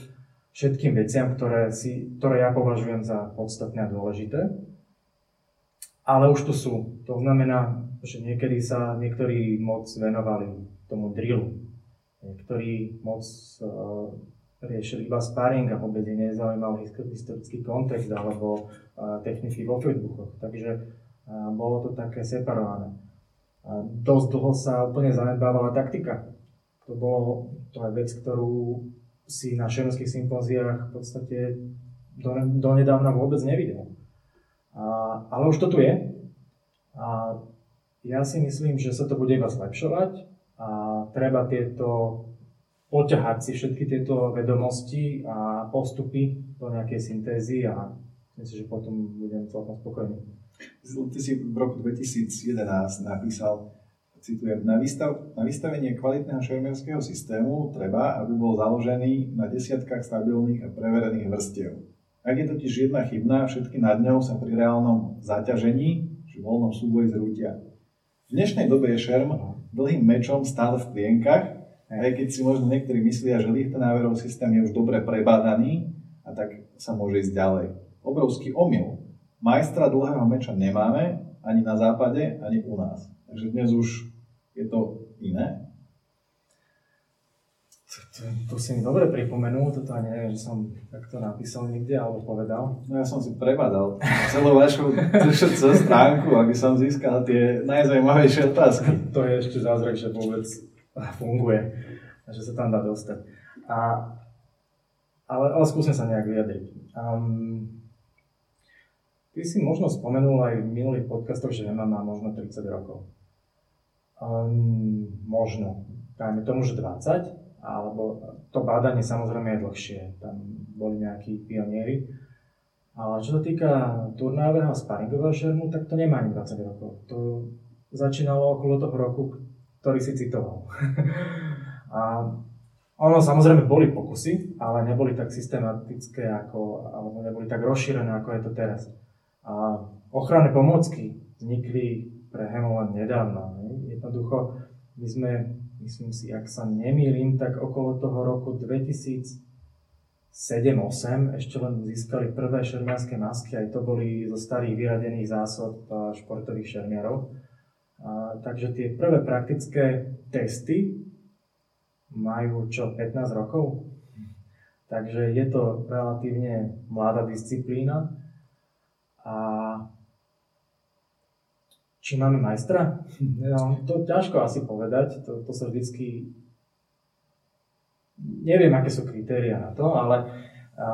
všetkým veciam, ktoré, si, ktoré ja považujem za podstatné a dôležité. Ale už tu sú. To znamená, že niekedy sa niektorí moc venovali tomu drillu. Niektorí moc uh, riešili iba sparring a vôbec nezaujímal historický kontext alebo techniky vo Facebookoch. Takže bolo to také separované. A dosť dlho sa úplne zanedbávala taktika. To, bolo, to je vec, ktorú si na šenovských sympóziách v podstate do, donedávna vôbec nevidel. Ale už to tu je. A ja si myslím, že sa to bude iba zlepšovať a treba tieto poťahať si všetky tieto vedomosti a postupy do nejakej syntézy a myslím, že potom budem celkom spokojný. Ty si v roku 2011 napísal, citujem, na, výstav, na vystavenie kvalitného šermerského systému treba, aby bol založený na desiatkách stabilných a preverených vrstiev. Ak je totiž jedna chybná, všetky nad ňou sa pri reálnom zaťažení, či voľnom súboji zrútia. V dnešnej dobe je šerm dlhým mečom stále v plienkach aj keď si možno niektorí myslia, že Lichtenauerov systém je už dobre prebádaný a tak sa môže ísť ďalej. Obrovský omyl. Majstra dlhého meča nemáme ani na západe, ani u nás. Takže dnes už je to iné. To, si mi dobre pripomenul, toto ani neviem, že som takto napísal niekde alebo povedal. No ja som si prebadal celú vašu stránku, aby som získal tie najzajímavejšie otázky. To je ešte zázrak, že vôbec funguje, že sa tam dá dostať. A, ale, ale skúsim sa nejak vyjadriť. Um, ty si možno spomenul aj v minulých podcastoch, že Emma má možno 30 rokov. Um, možno. Dajme tomu, že 20, alebo to bádanie samozrejme je dlhšie. Tam boli nejakí pionieri. Ale čo sa týka turnávého a sparingového šermu, tak to nemá ani 20 rokov. To začínalo okolo toho roku, ktorý si citoval. [LAUGHS] a ono samozrejme boli pokusy, ale neboli tak systematické ako, alebo neboli tak rozšírené, ako je to teraz. A ochranné pomôcky vznikli pre Hemo len nedávno. Ne? Jednoducho, my sme, myslím si, ak sa nemýlim, tak okolo toho roku 2007 2008 ešte len získali prvé šermiarské masky, aj to boli zo starých vyradených zásob športových šermiarov. A, takže tie prvé praktické testy majú čo, 15 rokov? Takže je to relatívne mladá disciplína. A či máme majstra? [LAUGHS] No, to ťažko asi povedať, to, to sa vždycky... Neviem, aké sú kritéria na to, ale a,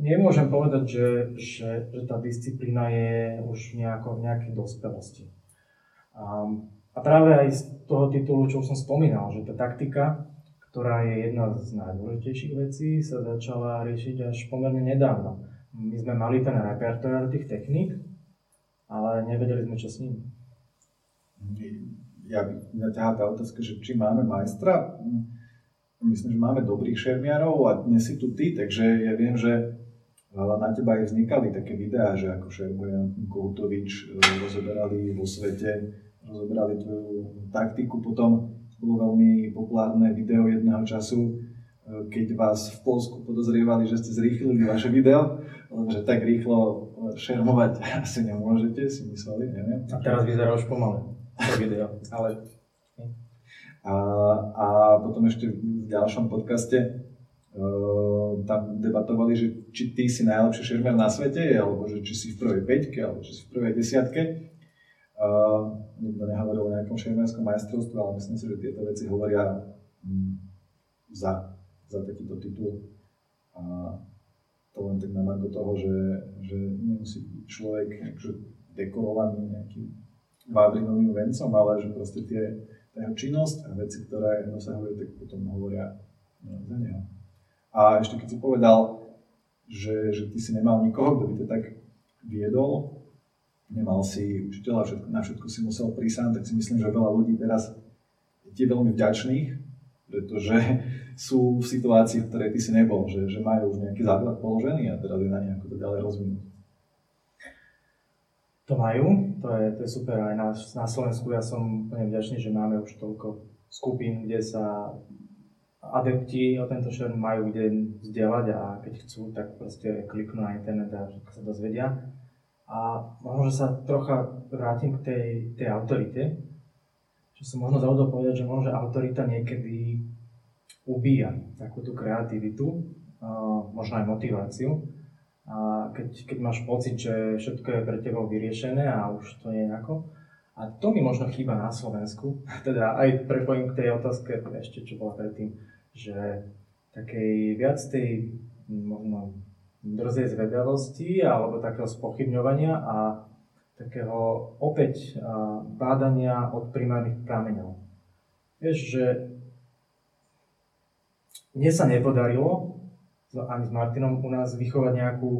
nemôžem povedať, že, že, že tá disciplína je už nejako, v nejakej dospelosti. A, a práve aj z toho titulu, čo už som spomínal, že tá taktika, ktorá je jedna z najdôležitejších vecí, sa začala riešiť až pomerne nedávno. My sme mali ten repertoár tých techník, ale nevedeli sme, čo s ním. Ja, mňa ťahá tá otázka, že či máme majstra. Myslím, že máme dobrých šermiarov a dnes si tu ty, takže ja viem, že na teba aj vznikali také videá, že ako šermuje Koutovič, e, rozoberali vo svete, rozoberali tvoju taktiku. Potom bolo veľmi populárne video jedného času, e, keď vás v Polsku podozrievali, že ste zrýchlili vaše video, lebo že tak rýchlo šermovať [LAUGHS] asi nemôžete, si mysleli, neviem. A teraz vyzerá už pomaly to video, ale... A, a potom ešte v ďalšom podcaste uh, tam debatovali, že či ty si najlepší šermer na svete, alebo že či si v prvej peťke, alebo či si v prvej desiatke. Uh, nikto nehovoril o nejakom šermerskom majstrovstve, ale myslím si, že tieto veci hovoria um, za, za takýto titul. A to len tak na margo toho, že, že nemusí byť človek akože dekorovaný nejakým vádrinovým vencom, ale že proste tie, tá jeho činnosť a veci, ktoré dosahuje, tak potom hovoria no, za neho. A ešte keď si povedal, že, že ty si nemal nikoho, kto by to tak viedol, nemal si učiteľa, všetko, na všetko si musel prísť tak si myslím, že veľa ľudí teraz je veľmi vďačných, pretože sú v situácii, v ktorej ty si nebol, že, že majú už nejaký základ položený a teraz je na nejako to ďalej rozvinúť. To majú, to je, to je super. Aj na, na Slovensku ja som úplne vďačný, že máme už toľko skupín, kde sa adepti o tento šerm majú kde vzdelať a keď chcú, tak proste kliknú na internet a všetko sa dozvedia. A možno, že sa trocha vrátim k tej, tej autorite, čo som možno zaudol povedať, že možno, že autorita niekedy ubíja takú tú kreativitu, možno aj motiváciu. A keď, keď máš pocit, že všetko je pre teba vyriešené a už to je ako. A to mi možno chýba na Slovensku. [LAUGHS] Teda aj prepojím k tej otázke ešte, čo bola predtým, že takej viac tej možno drzej zvedavosti alebo takého spochybňovania a takého opäť bádania od primárnych prameňov. Vieš, že mne sa nepodarilo ani s Martinom u nás vychovať nejakú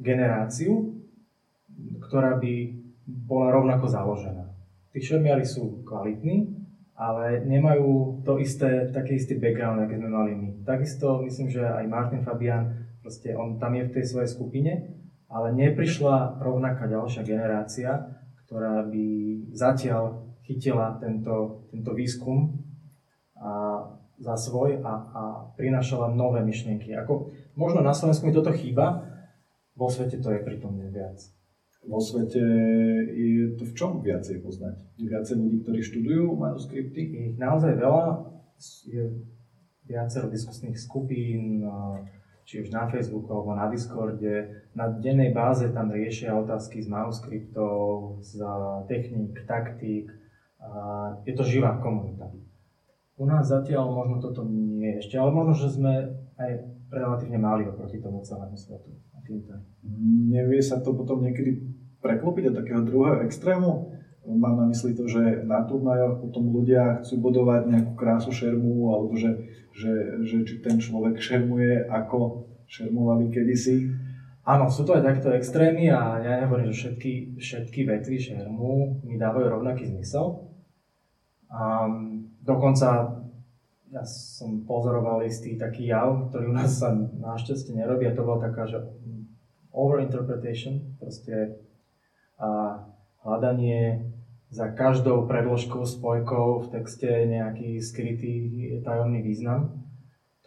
generáciu, ktorá by bola rovnako založená. Tí šermiari sú kvalitní, ale nemajú to isté, taký istý background, aký sme mali my. Takisto myslím, že aj Martin Fabian, proste on tam je v tej svojej skupine, ale neprišla rovnaká ďalšia generácia, ktorá by zatiaľ chytila tento, tento výskum a za svoj a, a prinášala nové myšlienky. Ako, možno na Slovensku mi toto chýba, vo svete to je pritom viac. Vo svete je to v čom viacej poznať? Je viacej ľudí, ktorí študujú manuskripty? Ich naozaj veľa. Je viacero diskusných skupín, či už na Facebooku alebo na Discorde. Na dennej báze tam riešia otázky z manuskriptov, z techník, taktík. Je to živá komunita. U nás zatiaľ možno toto nie je ešte, ale možno, že sme aj relatívne mali oproti tomu celému svetu. Nevie sa to potom niekedy preklopiť do takého druhého extrému? Mám na mysli to, že na turnajoch potom ľudia chcú bodovať nejakú krásu šermu, alebo že, že, že či ten človek šermuje, ako šermovali kedysi. Áno, sú to aj takto extrémy a ja nehovorím, že všetky, všetky vetvy šermu mi dávajú rovnaký zmysel. Um, dokonca ja som pozoroval istý taký jav, ktorý u nás sa našťastie nerobí a to bola taká, že overinterpretation, proste a hľadanie za každou predložkou, spojkou v texte nejaký skrytý tajomný význam.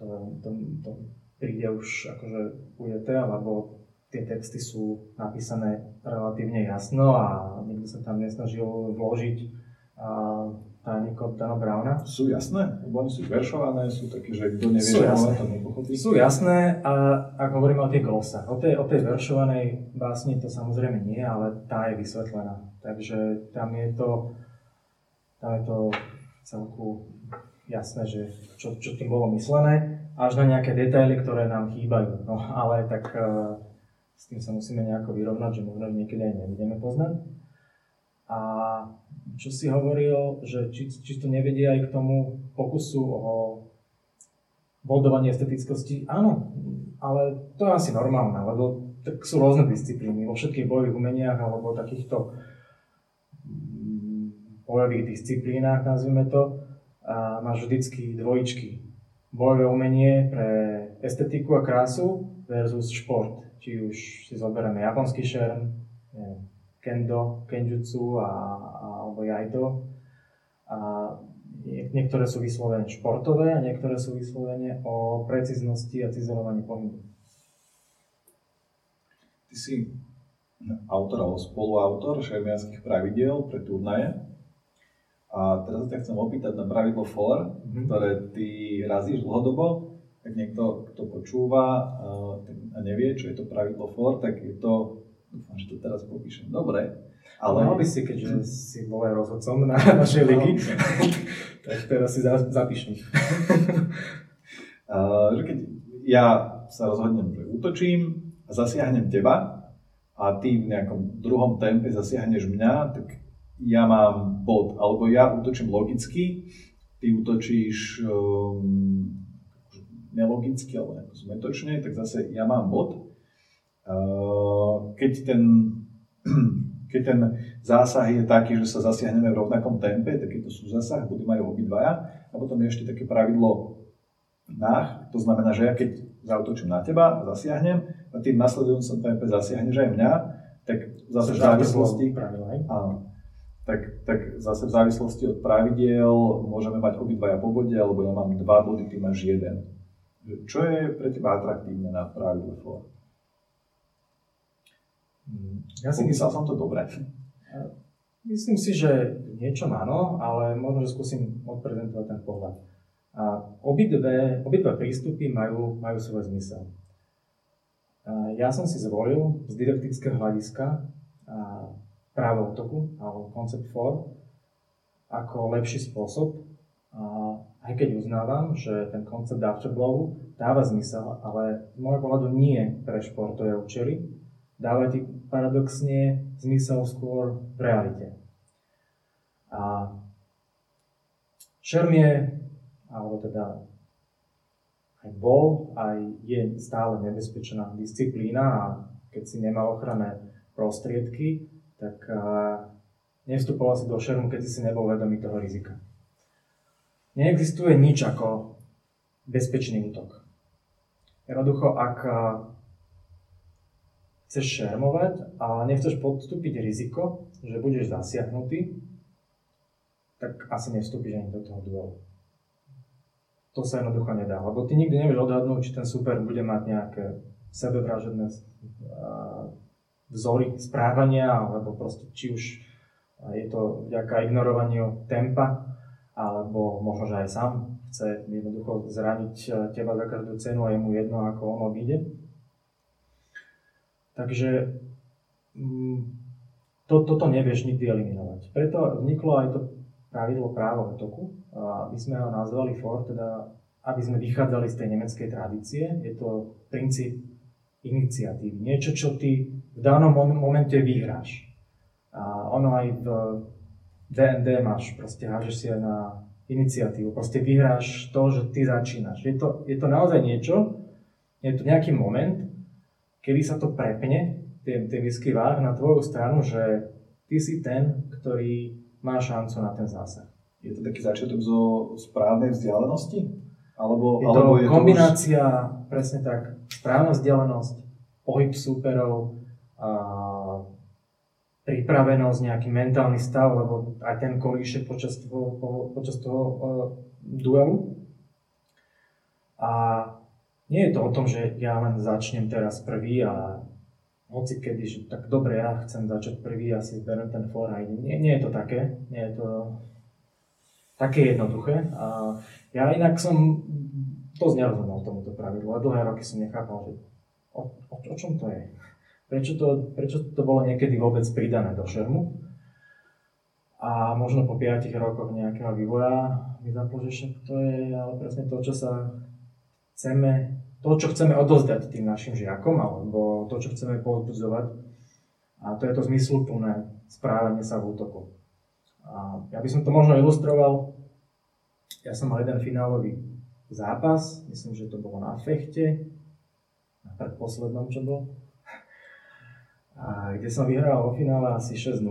To, to, to príde už akože ujeté, lebo tie texty sú napísané relatívne jasno a nikto sa tam nesnažil vložiť a tajníkov Dana Browna. Sú jasné? Lebo oni sú veršované, sú také, že kto nevie, Sú jasné. to nepochopí. Sú jasné a ak hovoríme o tých glosách, o tej, o tej veršovanej básni to samozrejme nie, ale tá je vysvetlená. Takže tam je to, tam je to celku jasné, že čo, čo tým bolo myslené, až na nejaké detaily, ktoré nám chýbajú. No ale tak uh, s tým sa musíme nejako vyrovnať, že možno niekedy aj nebudeme poznať. A čo si hovoril, že či, či to nevedie aj k tomu pokusu o boldovanie estetickosti, áno, ale to je asi normálne, lebo tak sú rôzne disciplíny. Vo všetkých bojových umeniach alebo takýchto mm, bojových disciplínach, nazvime to, a máš vždycky dvojičky. Bojové umenie pre estetiku a krásu versus šport. Či už si zoberieme japonský šerm, kendo, kenjutsu a, a, alebo jaido. A nie- niektoré sú vyslovene športové a niektoré sú vyslovene o precíznosti a cizelovaní pohybu. Ty si autor alebo spoluautor šermianských pravidiel pre turnaje. A teraz sa chcem opýtať na pravidlo FOR, Mhm. ktoré ty razíš dlhodobo. Tak niekto, kto počúva uh, a nevie, čo je to pravidlo FOR, tak je to, dúfam, že to teraz popíšem dobre, ale... Mal by si, keďže si bol aj rozhodcom na [LAUGHS] našej ligy, [LAUGHS] tak teraz si za- zapíš. Uh, [LAUGHS] že keď ja sa rozhodnem, že útočím a zasiahnem teba a ty v nejakom druhom tempe zasiahneš mňa, tak ja mám bod. Alebo ja útočím logicky, ty útočíš um, nelogicky alebo nejako zmetočne, tak zase ja mám bod. Uh, keď ten [CLEARS THROAT] keď ten zásah je taký, že sa zasiahneme v rovnakom tempe, tak je to súzasah, budú majú obidvaja. A potom je ešte také pravidloách, to znamená, že ja keď zautočím na teba a zasiahnem a v nasledujúcom tempe zasiahneš aj mňa, tak zase v závislosti, Pravidlo, áno, tak, tak zase v závislosti od pravidiel môžeme mať obidvaja po bode, alebo ja mám dva body, ty máš jeden. Čo je pre teba atraktívne na pravidle FOR? Mm, Ja si myslím, som to dobre. myslím si, že niečo áno, ale možno, že skúsim odprezentovať ten pohľad. A obidve, obidve prístupy majú, majú svoj zmysel. A Ja som si zvolil z didaktického hľadiska a práve otoku, alebo koncept for, ako lepší spôsob. A aj keď uznávam, že ten koncept afterblowu dáva zmysel, ale z môjho pohľadu nie pre športové účely, dáva ti paradoxne zmysel skôr v realite. A šerm je, alebo teda aj bol, aj je stále nebezpečná disciplína a keď si nemal ochranné prostriedky, tak nevstupoval si do šermu, keď si nebol vedomý toho rizika. Neexistuje nič ako bezpečný útok. Jednoducho, ak chceš šermovať a nechceš podstúpiť riziko, že budeš zasiahnutý, tak asi nevstúpiš ani do toho duelu. To sa jednoducho nedá, lebo ty nikdy nevieš odhadnúť, či ten super bude mať nejaké sebevražedné a, vzory správania, alebo proste či už a, je to vďaka ignorovaniu tempa, alebo možno, že aj sám chce jednoducho zraniť a, teba za každú cenu a je mu jedno, ako on odíde. Takže mm, to, toto nevieš nikdy eliminovať. Preto vzniklo aj to pravidlo práva útoku. A my sme ho nazvali FOR, teda aby sme vychádzali z tej nemeckej tradície. Je to princíp iniciatívy. Niečo, čo ty v danom mom- momente vyhráš. A ono aj v DND máš, proste hážeš si aj na iniciatívu. Proste vyhráš to, že ty začínaš. Je to, je to naozaj niečo, je to nejaký moment, kedy sa to prepne, ten, ten nízky váh na tvoju stranu, že ty si ten, ktorý má šancu na ten zásah. Je to taký začiatok zo správnej vzdialenosti? Alebo, Je alebo to je kombinácia, presne tak, správna vzdialenosť, pohyb súperov, a pripravenosť, nejaký mentálny stav, lebo aj ten kolíše počas toho, po- počas toho uh, duelu. A nie je to o tom, že ja len začnem teraz prvý a hoci kedy, že tak dobre, ja chcem začať prvý, ja si zberiem ten for a. Nie, nie je to také, nie je to také jednoduché. A ja inak som dosť nerozumel tomuto pravidlu a dlhé roky som nechápal, že o, o, o čom to je. Prečo to, prečo to bolo niekedy vôbec pridané do šermu. A možno po 5 rokoch nejakého vývoja mi zaplo, že to je ale presne to, čo sa chceme, to, čo chceme odozdať tým našim žiakom, alebo to, čo chceme povzbudzovať. A to je to zmysluplné správanie sa v útoku. A ja by som to možno ilustroval. Ja som mal jeden finálový zápas, myslím, že to bolo na fechte, na predposlednom, čo bol, a kde som vyhral vo finále asi 6-0.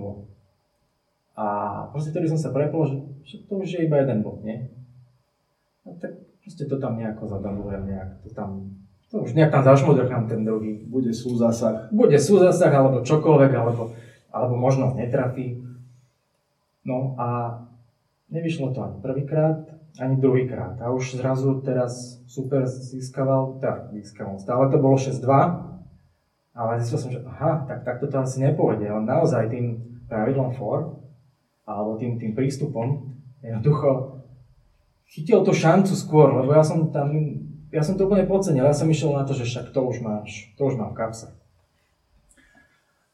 A proste tedy som sa prepol, že, že to už je iba jeden bod, nie? Proste to tam nejako zadalujem, nejak to tam, to už nejak tam zašmodrchám ten druhý. Bude sú zásah. Bude sú zásah, alebo čokoľvek, alebo, alebo možno netrafí. No a nevyšlo to ani prvýkrát, ani druhýkrát. A už zrazu teraz super získaval, tak získaval. Stále to bolo 6-2, ale zistil som, že aha, tak takto to asi nepôjde. On naozaj tým pravidlom 4 alebo tým, tým prístupom, jednoducho chytil tú šancu skôr, lebo ja som tam, ja som to úplne podcenil, ja som išiel na to, že však to už máš, to už mám v kapse.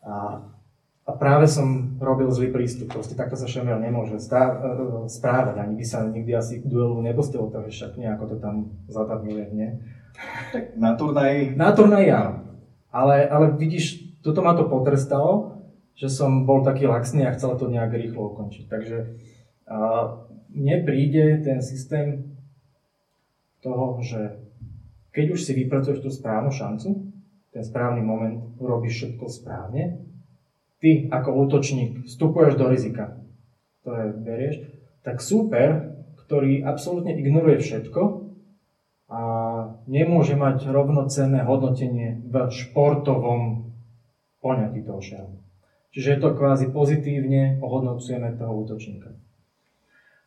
A, a práve som robil zlý prístup, proste takto sa šemer nemôže stá, e, správať, ani by sa nikdy asi k duelu nepostilo, takže však nejako to tam zatabňuje, nie? Tak na turnaji? Na turnaji áno. Ale, ale vidíš, toto ma to potrestalo, že som bol taký laxný a chcel to nejak rýchlo ukončiť. Takže a, mne príde ten systém toho, že keď už si vypracuješ tú správnu šancu, ten správny moment, urobíš všetko správne, ty ako útočník vstupuješ do rizika, ktoré berieš, tak super, ktorý absolútne ignoruje všetko a nemôže mať rovnocenné hodnotenie v športovom poňatí toho šermu. Čiže je to kvázi pozitívne ohodnocujeme toho útočníka.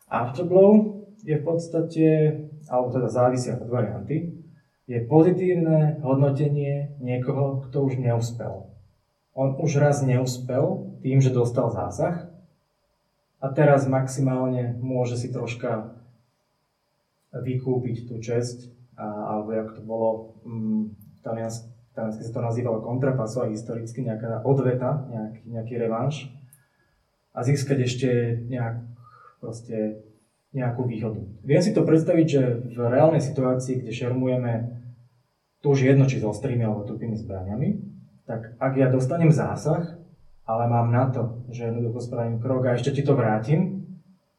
Afterblow je v podstate, alebo teda závisia od varianty, je pozitívne hodnotenie niekoho, kto už neúspel. On už raz neúspel tým, že dostal zásah a teraz maximálne môže si troška vykúpiť tú česť, alebo jak to bolo um, v taliansky sa to nazývalo kontrapaso a historicky nejaká odveta, nejaký, nejaký revanš a získať ešte nejak, proste nejakú výhodu. Viem si to predstaviť, že v reálnej situácii, kde šermujeme, to už jedno, či s ostrými alebo tupými zbraniami, tak ak ja dostanem zásah, ale mám na to, že jednoducho spravím krok a ešte ti to vrátim,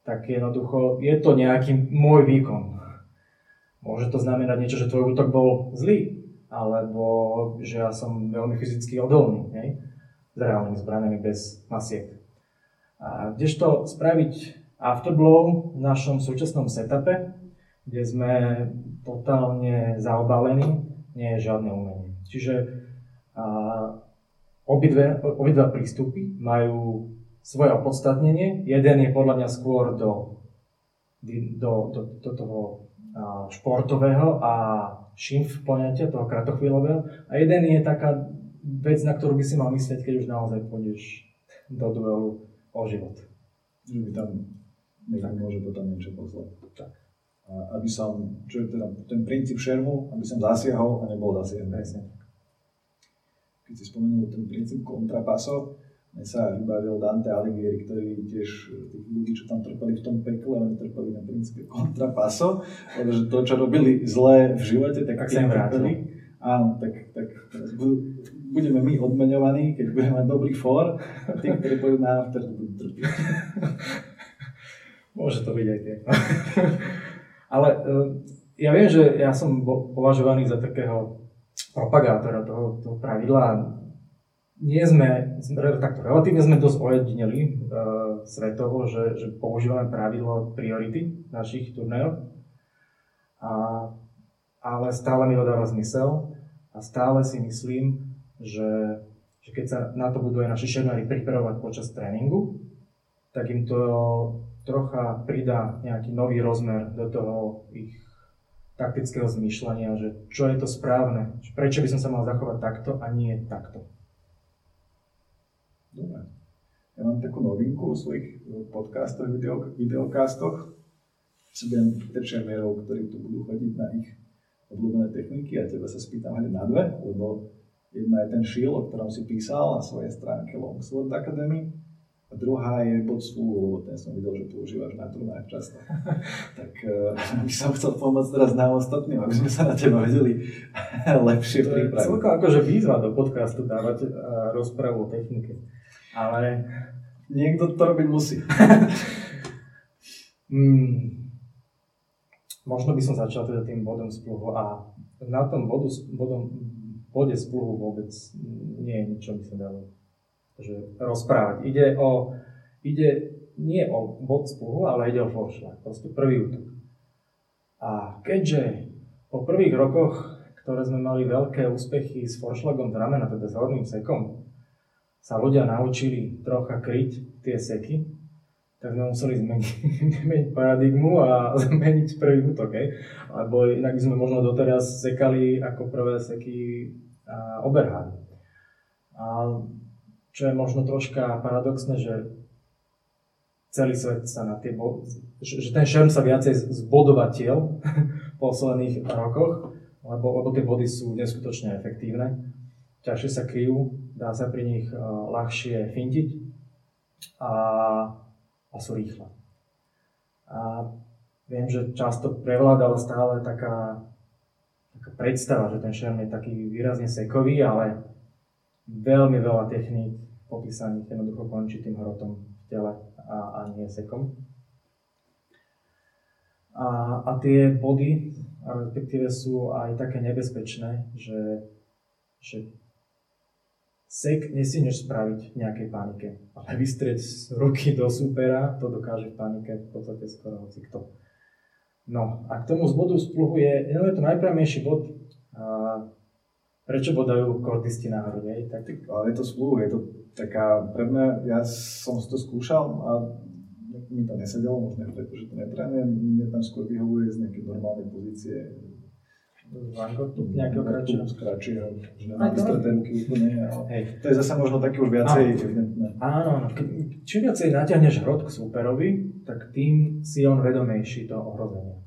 tak jednoducho je to nejaký môj výkon. Môže to znamenať niečo, že tvoj útok bol zlý, alebo že ja som veľmi fyzicky odolný, hej? s reálnymi zbraniami bez masiek. A kdežto spraviť afterblow v našom súčasnom setupe, kde sme totálne zaobalení, nie je žiadne umenie. Čiže obidve, obidva prístupy majú svoje opodstatnenie. Jeden je podľa mňa skôr do, do, do, do toho športového a šimf poňatia, toho kratochvíľového. A jeden je taká vec, na ktorú by si mal myslieť, keď už naozaj pôjdeš do duelu o život. Že tam niekto môže potom niečo poslať. Tak. A aby som, čo je teda ten princíp šermu, aby som zasiahol a nebol zasiahnutý. Keď si spomenul ten princíp kontrapaso, mne sa vybavil Dante Alighieri, ktorý tiež tých ľudí, čo tam trpeli v tom pekle, oni trpeli na princípe kontrapaso, lebo že to, čo robili zlé v živote, tak, tak sa im vrátili. Áno, tak, tak budeme my odmeňovaní, keď budeme mať dobrý for, a tí, ktorí pôjdu na after, budú trpiť. [LAUGHS] Môže to byť aj tie. [LAUGHS] Ale uh, ja viem, že ja som bol považovaný za takého propagátora toho, toho pravidla nie sme, takto relatívne sme dosť ojedineli uh, svetovo, že, že používame pravidlo priority v našich turnajoch. Ale stále mi to dáva zmysel a stále si myslím, že, že keď sa na to budú aj naši šernári pripravovať počas tréningu, tak im to trocha pridá nejaký nový rozmer do toho ich taktického zmýšľania, že čo je to správne, prečo by som sa mal zachovať takto a nie takto. Dobre. Ja mám takú novinku v svojich podcastoch, video, videokastoch. si budem terčiarmierov, ktorí tu budú chodiť na ich obľúbené techniky a teba sa spýtam hneď na dve, lebo jedna je ten shield, o ktorom si písal na svojej stránke Longsword Academy a druhá je bod lebo ten som videl, že používaš na turnách často. [LAUGHS] tak uh, [LAUGHS] by som chcel pomôcť teraz na ostatným, aby sme sa na teba vedeli [LAUGHS] lepšie to pripraviť. To je akože výzva do podcastu dávať uh, rozprávu o technike. Ale... Niekto to robiť musí. mm, možno by som začal teda tým bodom spluhu a na tom bodu, bodom, bode spluhu vôbec nie je nič, čo by sa dalo že rozprávať. Ide o, ide nie o bod spluhu, ale ide o foršľak, proste prvý útok. A keďže po prvých rokoch, ktoré sme mali veľké úspechy s foršlagom z ramena, teda s horným sekom, sa ľudia naučili trocha kryť tie seky, tak sme museli zmeniť, [LAUGHS] zmeniť paradigmu a [LAUGHS] zmeniť prvý útok. Hej. Lebo inak by sme možno doteraz sekali ako prvé seky a oberhady. A čo je možno troška paradoxné, že celý svet sa na tie bo- že, ten šerm sa viacej zbodovateľ [LAUGHS] v posledných rokoch, lebo, lebo tie body sú neskutočne efektívne. Ťažšie sa kryjú, dá sa pri nich uh, ľahšie fintiť a, a sú rýchle. A viem, že často prevládala stále taká, taká predstava, že ten šerm je taký výrazne sekový, ale veľmi veľa techník popísaných jednoducho končí tým hrotom v tele a, a nie sekom. A, a tie body, respektíve sú aj také nebezpečné, že, že sek nesieš spraviť v nejakej panike, ale vystrieť ruky do supera, to dokáže v panike v podstate skoro hoci kto. No a k tomu z bodu spluhu je, je to najprávnejší bod, a prečo bodajú kortisti na hrode? Tak... Ale je to spolu, je to taká, pre mňa, ja som si to skúšal a mi to nesedelo, možno preto, že to netrénujem, mne tam skôr vyhovuje z nejakej normálnej pozície. Vangotu, nejakého kratšieho. Kratšieho, že nemám vystreté ruky úplne, ale Hej. to je zase možno také už viacej evidentné. Áno, áno. Čím viacej natiahneš hrot k súperovi, tak tým si on vedomejší to ohrozenie.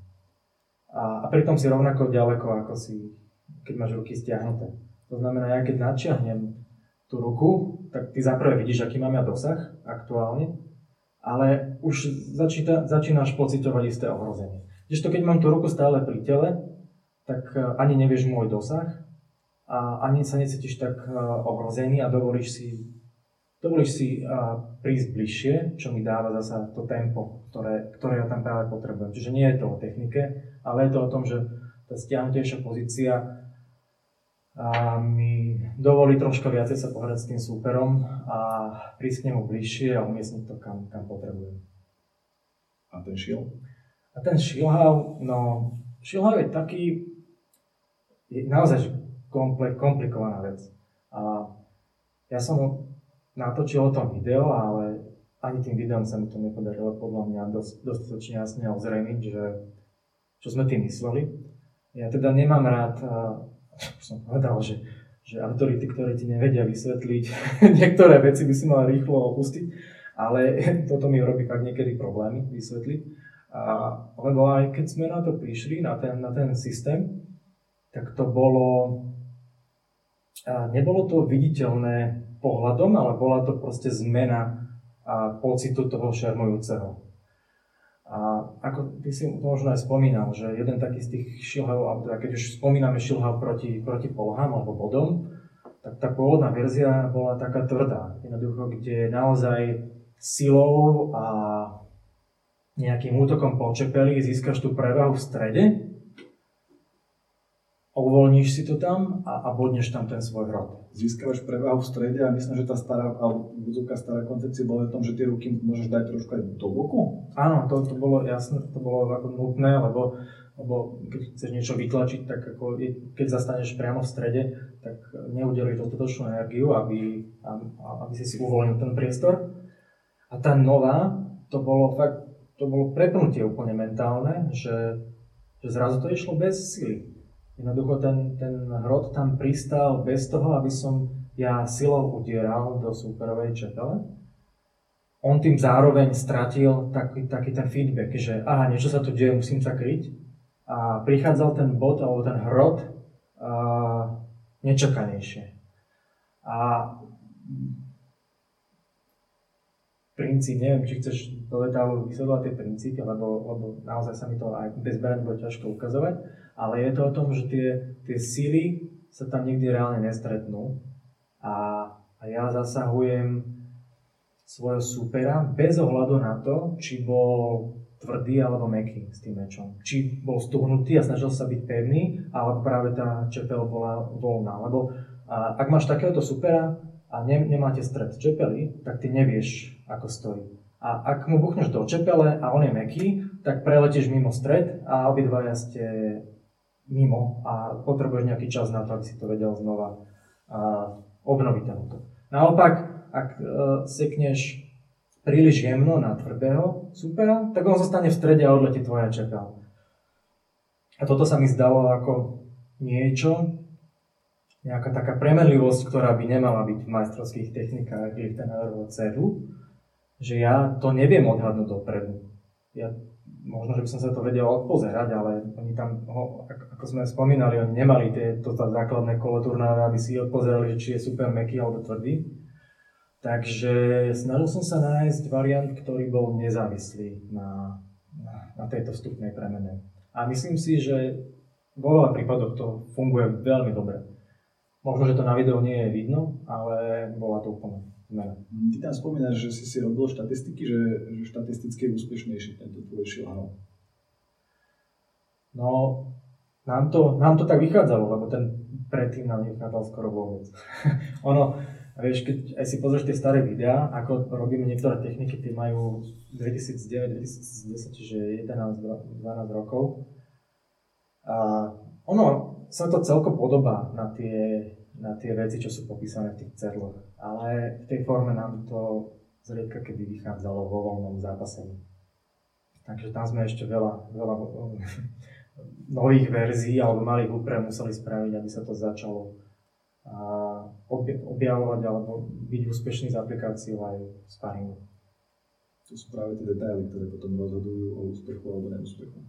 A, a pritom si rovnako ďaleko, ako si keď máš ruky stiahnuté. To znamená, ja keď načiahnem tú ruku, tak ty zaprvé vidíš, aký mám ja dosah aktuálne, ale už začíta, začínaš pocitovať isté ohrozenie. to keď mám tú ruku stále pri tele, tak e, ani nevieš môj dosah a ani sa necítiš tak e, ohrozený a dovolíš si, dovolíš si e, prísť bližšie, čo mi dáva zasa to tempo, ktoré, ktoré ja tam práve potrebujem. Čiže nie je to o technike, ale je to o tom, že tá stiahnutejšia pozícia a mi dovolí troška viacej sa pohrať s tým súperom a prísť k nemu bližšie a umiestniť to kam, kam potrebujem. A ten šil? A ten šilhav, no šilhav je taký, je naozaj kompl- komplikovaná vec. A ja som natočil o tom video, ale ani tým videom sa mi to nepodarilo podľa mňa dosť, dostatočne jasne ozrejmiť, že čo sme tým mysleli. Ja teda nemám rád som povedal, že, že autority, ktoré ti nevedia vysvetliť, [LAUGHS] niektoré veci by si mal rýchlo opustiť, ale [LAUGHS] toto mi robí fakt niekedy problémy vysvetliť. A, lebo aj keď sme na to prišli, na ten, na ten systém, tak to bolo, a nebolo to viditeľné pohľadom, ale bola to proste zmena a pocitu toho šermujúceho. A ako ty si možno aj spomínal, že jeden taký z tých šilhav, alebo teda keď už spomíname šilhav proti, proti polohám alebo bodom, tak tá pôvodná verzia bola taká tvrdá. Jednoducho, kde naozaj silou a nejakým útokom počepeli získaš tú prevahu v strede uvoľníš si to tam a, a bodneš tam ten svoj hrot. Získavaš prevahu v strede a myslím, že tá stará, alebo stará koncepcia bola o tom, že tie ruky môžeš dať trošku aj do boku? Áno, to, to bolo jasné, to bolo ako nutné, lebo, lebo keď chceš niečo vytlačiť, tak ako je, keď zastaneš priamo v strede, tak neudelíš dostatočnú energiu, aby, aby si si uvoľnil ten priestor. A tá nová, to bolo fakt, to bolo prepnutie úplne mentálne, že, že zrazu to išlo bez sily Jednoducho ten, ten hrot tam pristal bez toho, aby som ja silou udieral do súperovej čepele, on tým zároveň stratil taký, taký ten feedback, že aha, niečo sa tu deje, musím sa kryť. A prichádzal ten bod alebo ten hrot uh, nečakanejšie. A princíp, neviem, či chceš do detailu vysvetľovať tie princípy, lebo, lebo naozaj sa mi to aj bez bude ťažko ukazovať, ale je to o tom, že tie, tie síly sa tam nikdy reálne nestretnú a, a ja zasahujem svojho supera bez ohľadu na to, či bol tvrdý alebo meký s tým mečom. Či bol stuhnutý a snažil sa byť pevný, alebo práve tá čepel bola voľná. Lebo a, ak máš takéhoto supera a ne, nemáte stred čepely, tak ty nevieš, ako stojí. A ak mu buchneš do čepele a on je meký, tak preletíš mimo stred a obidvaja ste mimo a potrebuješ nejaký čas na to, aby si to vedel znova obnoviť ten útok. Naopak, ak uh, sekneš príliš jemno na tvrdého supera, tak on zostane v strede a odletí tvoja čepel. A toto sa mi zdalo ako niečo, nejaká taká premenlivosť, ktorá by nemala byť v majstrovských technikách Lichtenauerovho cedu, že ja to neviem odhadnúť dopredu. Ja, možno, že by som sa to vedel odpozerať, ale oni tam, ako sme spomínali, oni nemali tie, to základné kolo turnáve, aby si odpozerali, či je super meký alebo tvrdý. Takže snažil som sa nájsť variant, ktorý bol nezávislý na, na tejto vstupnej premene. A myslím si, že vo veľa prípadoch to funguje veľmi dobre. Možno, že to na videu nie je vidno, ale bola to úplne zmena. Ty tam spomínaš, že si si robil štatistiky, že, že štatisticky je úspešnejší tento tvoj šilhanov. No, nám to, nám to tak vychádzalo, lebo ten predtým nám nevychádzal skoro vôbec. [LAUGHS] ono, vieš, keď aj si pozrieš tie staré videá, ako robíme niektoré techniky, tie majú 2009-2010, čiže 11-12 rokov. A ono sa to celko podobá na tie, na tie veci, čo sú popísané v tých cerloch. Ale v tej forme nám to zriedka kedy vychádzalo vo voľnom zápasení. Takže tam sme ešte veľa, veľa [LAUGHS] nových verzií alebo malých úprav museli spraviť, aby sa to začalo objavovať alebo byť úspešný s aplikáciou aj sparingu. To sú práve tie detaily, ktoré potom rozhodujú o úspechu alebo neúspechu.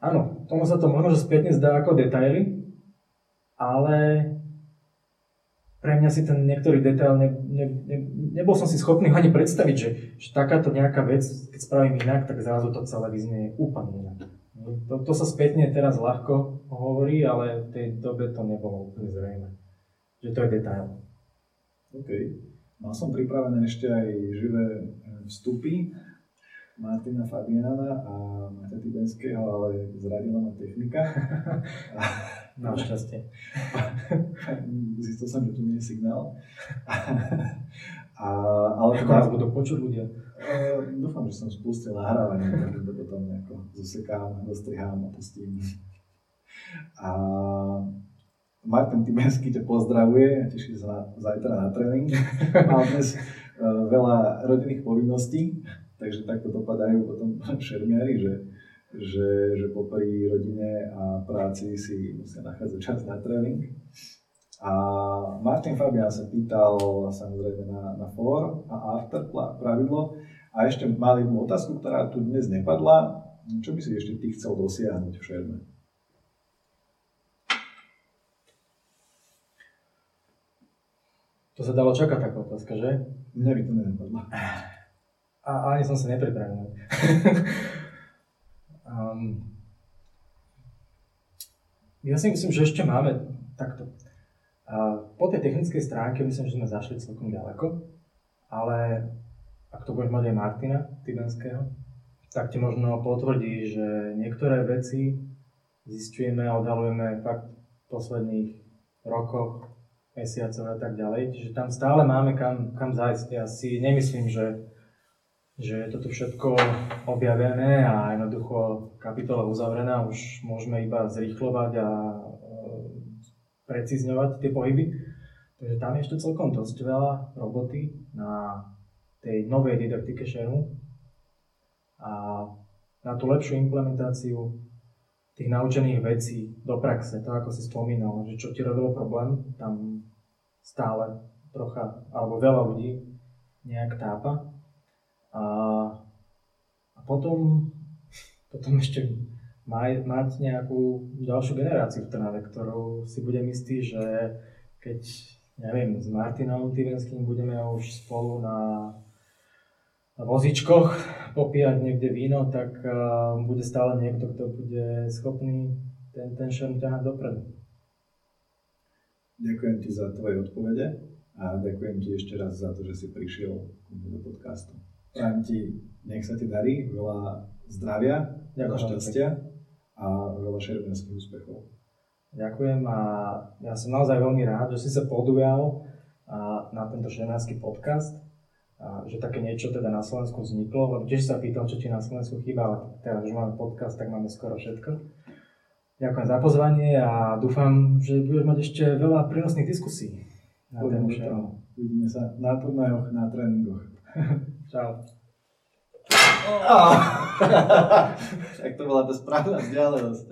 Áno, tomu sa to možno že spätne zdá ako detaily, ale pre mňa si ten niektorý detail, ne, ne, ne, nebol som si schopný ani predstaviť, že, že takáto nejaká vec, keď spravím inak, tak zrazu to celé vyznie úplne inak. To, to sa spätne teraz ľahko hovorí, ale v tej dobe to nebolo úplne zrejme že to je detail. OK. Mal som pripravené ešte aj živé e, vstupy Martina Fabiana a Maťa Tibenského, ale zradila ma technika. [LAUGHS] Na šťastie. [LAUGHS] Zistil som, že tu nie je signál. [LAUGHS] A, ale Ako nás budú počuť ľudia? Uh, dúfam, že som spustil nahrávanie, takže to potom nejako zosekám, dostrihám a pustím. A Martin Tibenský ťa pozdravuje a teší sa zajtra na tréning. [LAUGHS] Mal dnes e, veľa rodinných povinností, takže takto dopadajú potom šermiari, že, že, že popri rodine a práci si musia nachádzať čas na tréning. A Martin Fabian sa pýtal samozrejme na, na for a after pravidlo a ešte mal jednu otázku, ktorá tu dnes nepadla. Čo by si ešte ty chcel dosiahnuť v šerme? To sa dalo čakať taká otázka, že? Mňa by to nenapadlo. A ani som sa nepripravil. [LAUGHS] um, ja si myslím, že ešte máme takto. A po tej technickej stránke myslím, že sme zašli celkom ďaleko, ale ak to budeš mať aj Martina Tibenského, tak ti možno potvrdí, že niektoré veci zistujeme a odhalujeme fakt v posledných rokoch mesiacov a tak ďalej. Čiže tam stále máme kam, kam zájsť. Ja si nemyslím, že, že je toto všetko objavené a jednoducho kapitola uzavrená, už môžeme iba zrýchlovať a e, precizňovať tie pohyby. Takže tam je ešte celkom dosť veľa roboty na tej novej didaktike šermu a na tú lepšiu implementáciu tých naučených vecí do praxe, to ako si spomínal, že čo ti robilo problém, tam stále trocha, alebo veľa ľudí nejak tápa. A, a potom, potom ešte maj, mať nejakú ďalšiu generáciu v Trnave, ktorou si budem istý, že keď, neviem, s Martinom Tyvenským budeme už spolu na, na vozičkoch popíjať niekde víno, tak uh, bude stále niekto, kto bude schopný ten, ten šerm ťahať dopredu. Ďakujem ti za tvoje odpovede a ďakujem ti ešte raz za to, že si prišiel do podcastu. Prajem ti, nech sa ti darí, veľa zdravia, veľa šťastia a veľa šerbenských úspechov. Ďakujem a ja som naozaj veľmi rád, že si sa podujal na tento šerbenský podcast, a že také niečo teda na Slovensku vzniklo, lebo tiež sa pýtal, čo ti na Slovensku chýba, ale teraz už máme podcast, tak máme skoro všetko. Ďakujem za pozvanie a dúfam, že budeš mať ešte veľa prínosných diskusí na tému Uvidíme sa na turnajoch, na tréningoch. [LAUGHS] Čau. Oh. [LAUGHS] tak to bola tá správna vzdialenosť.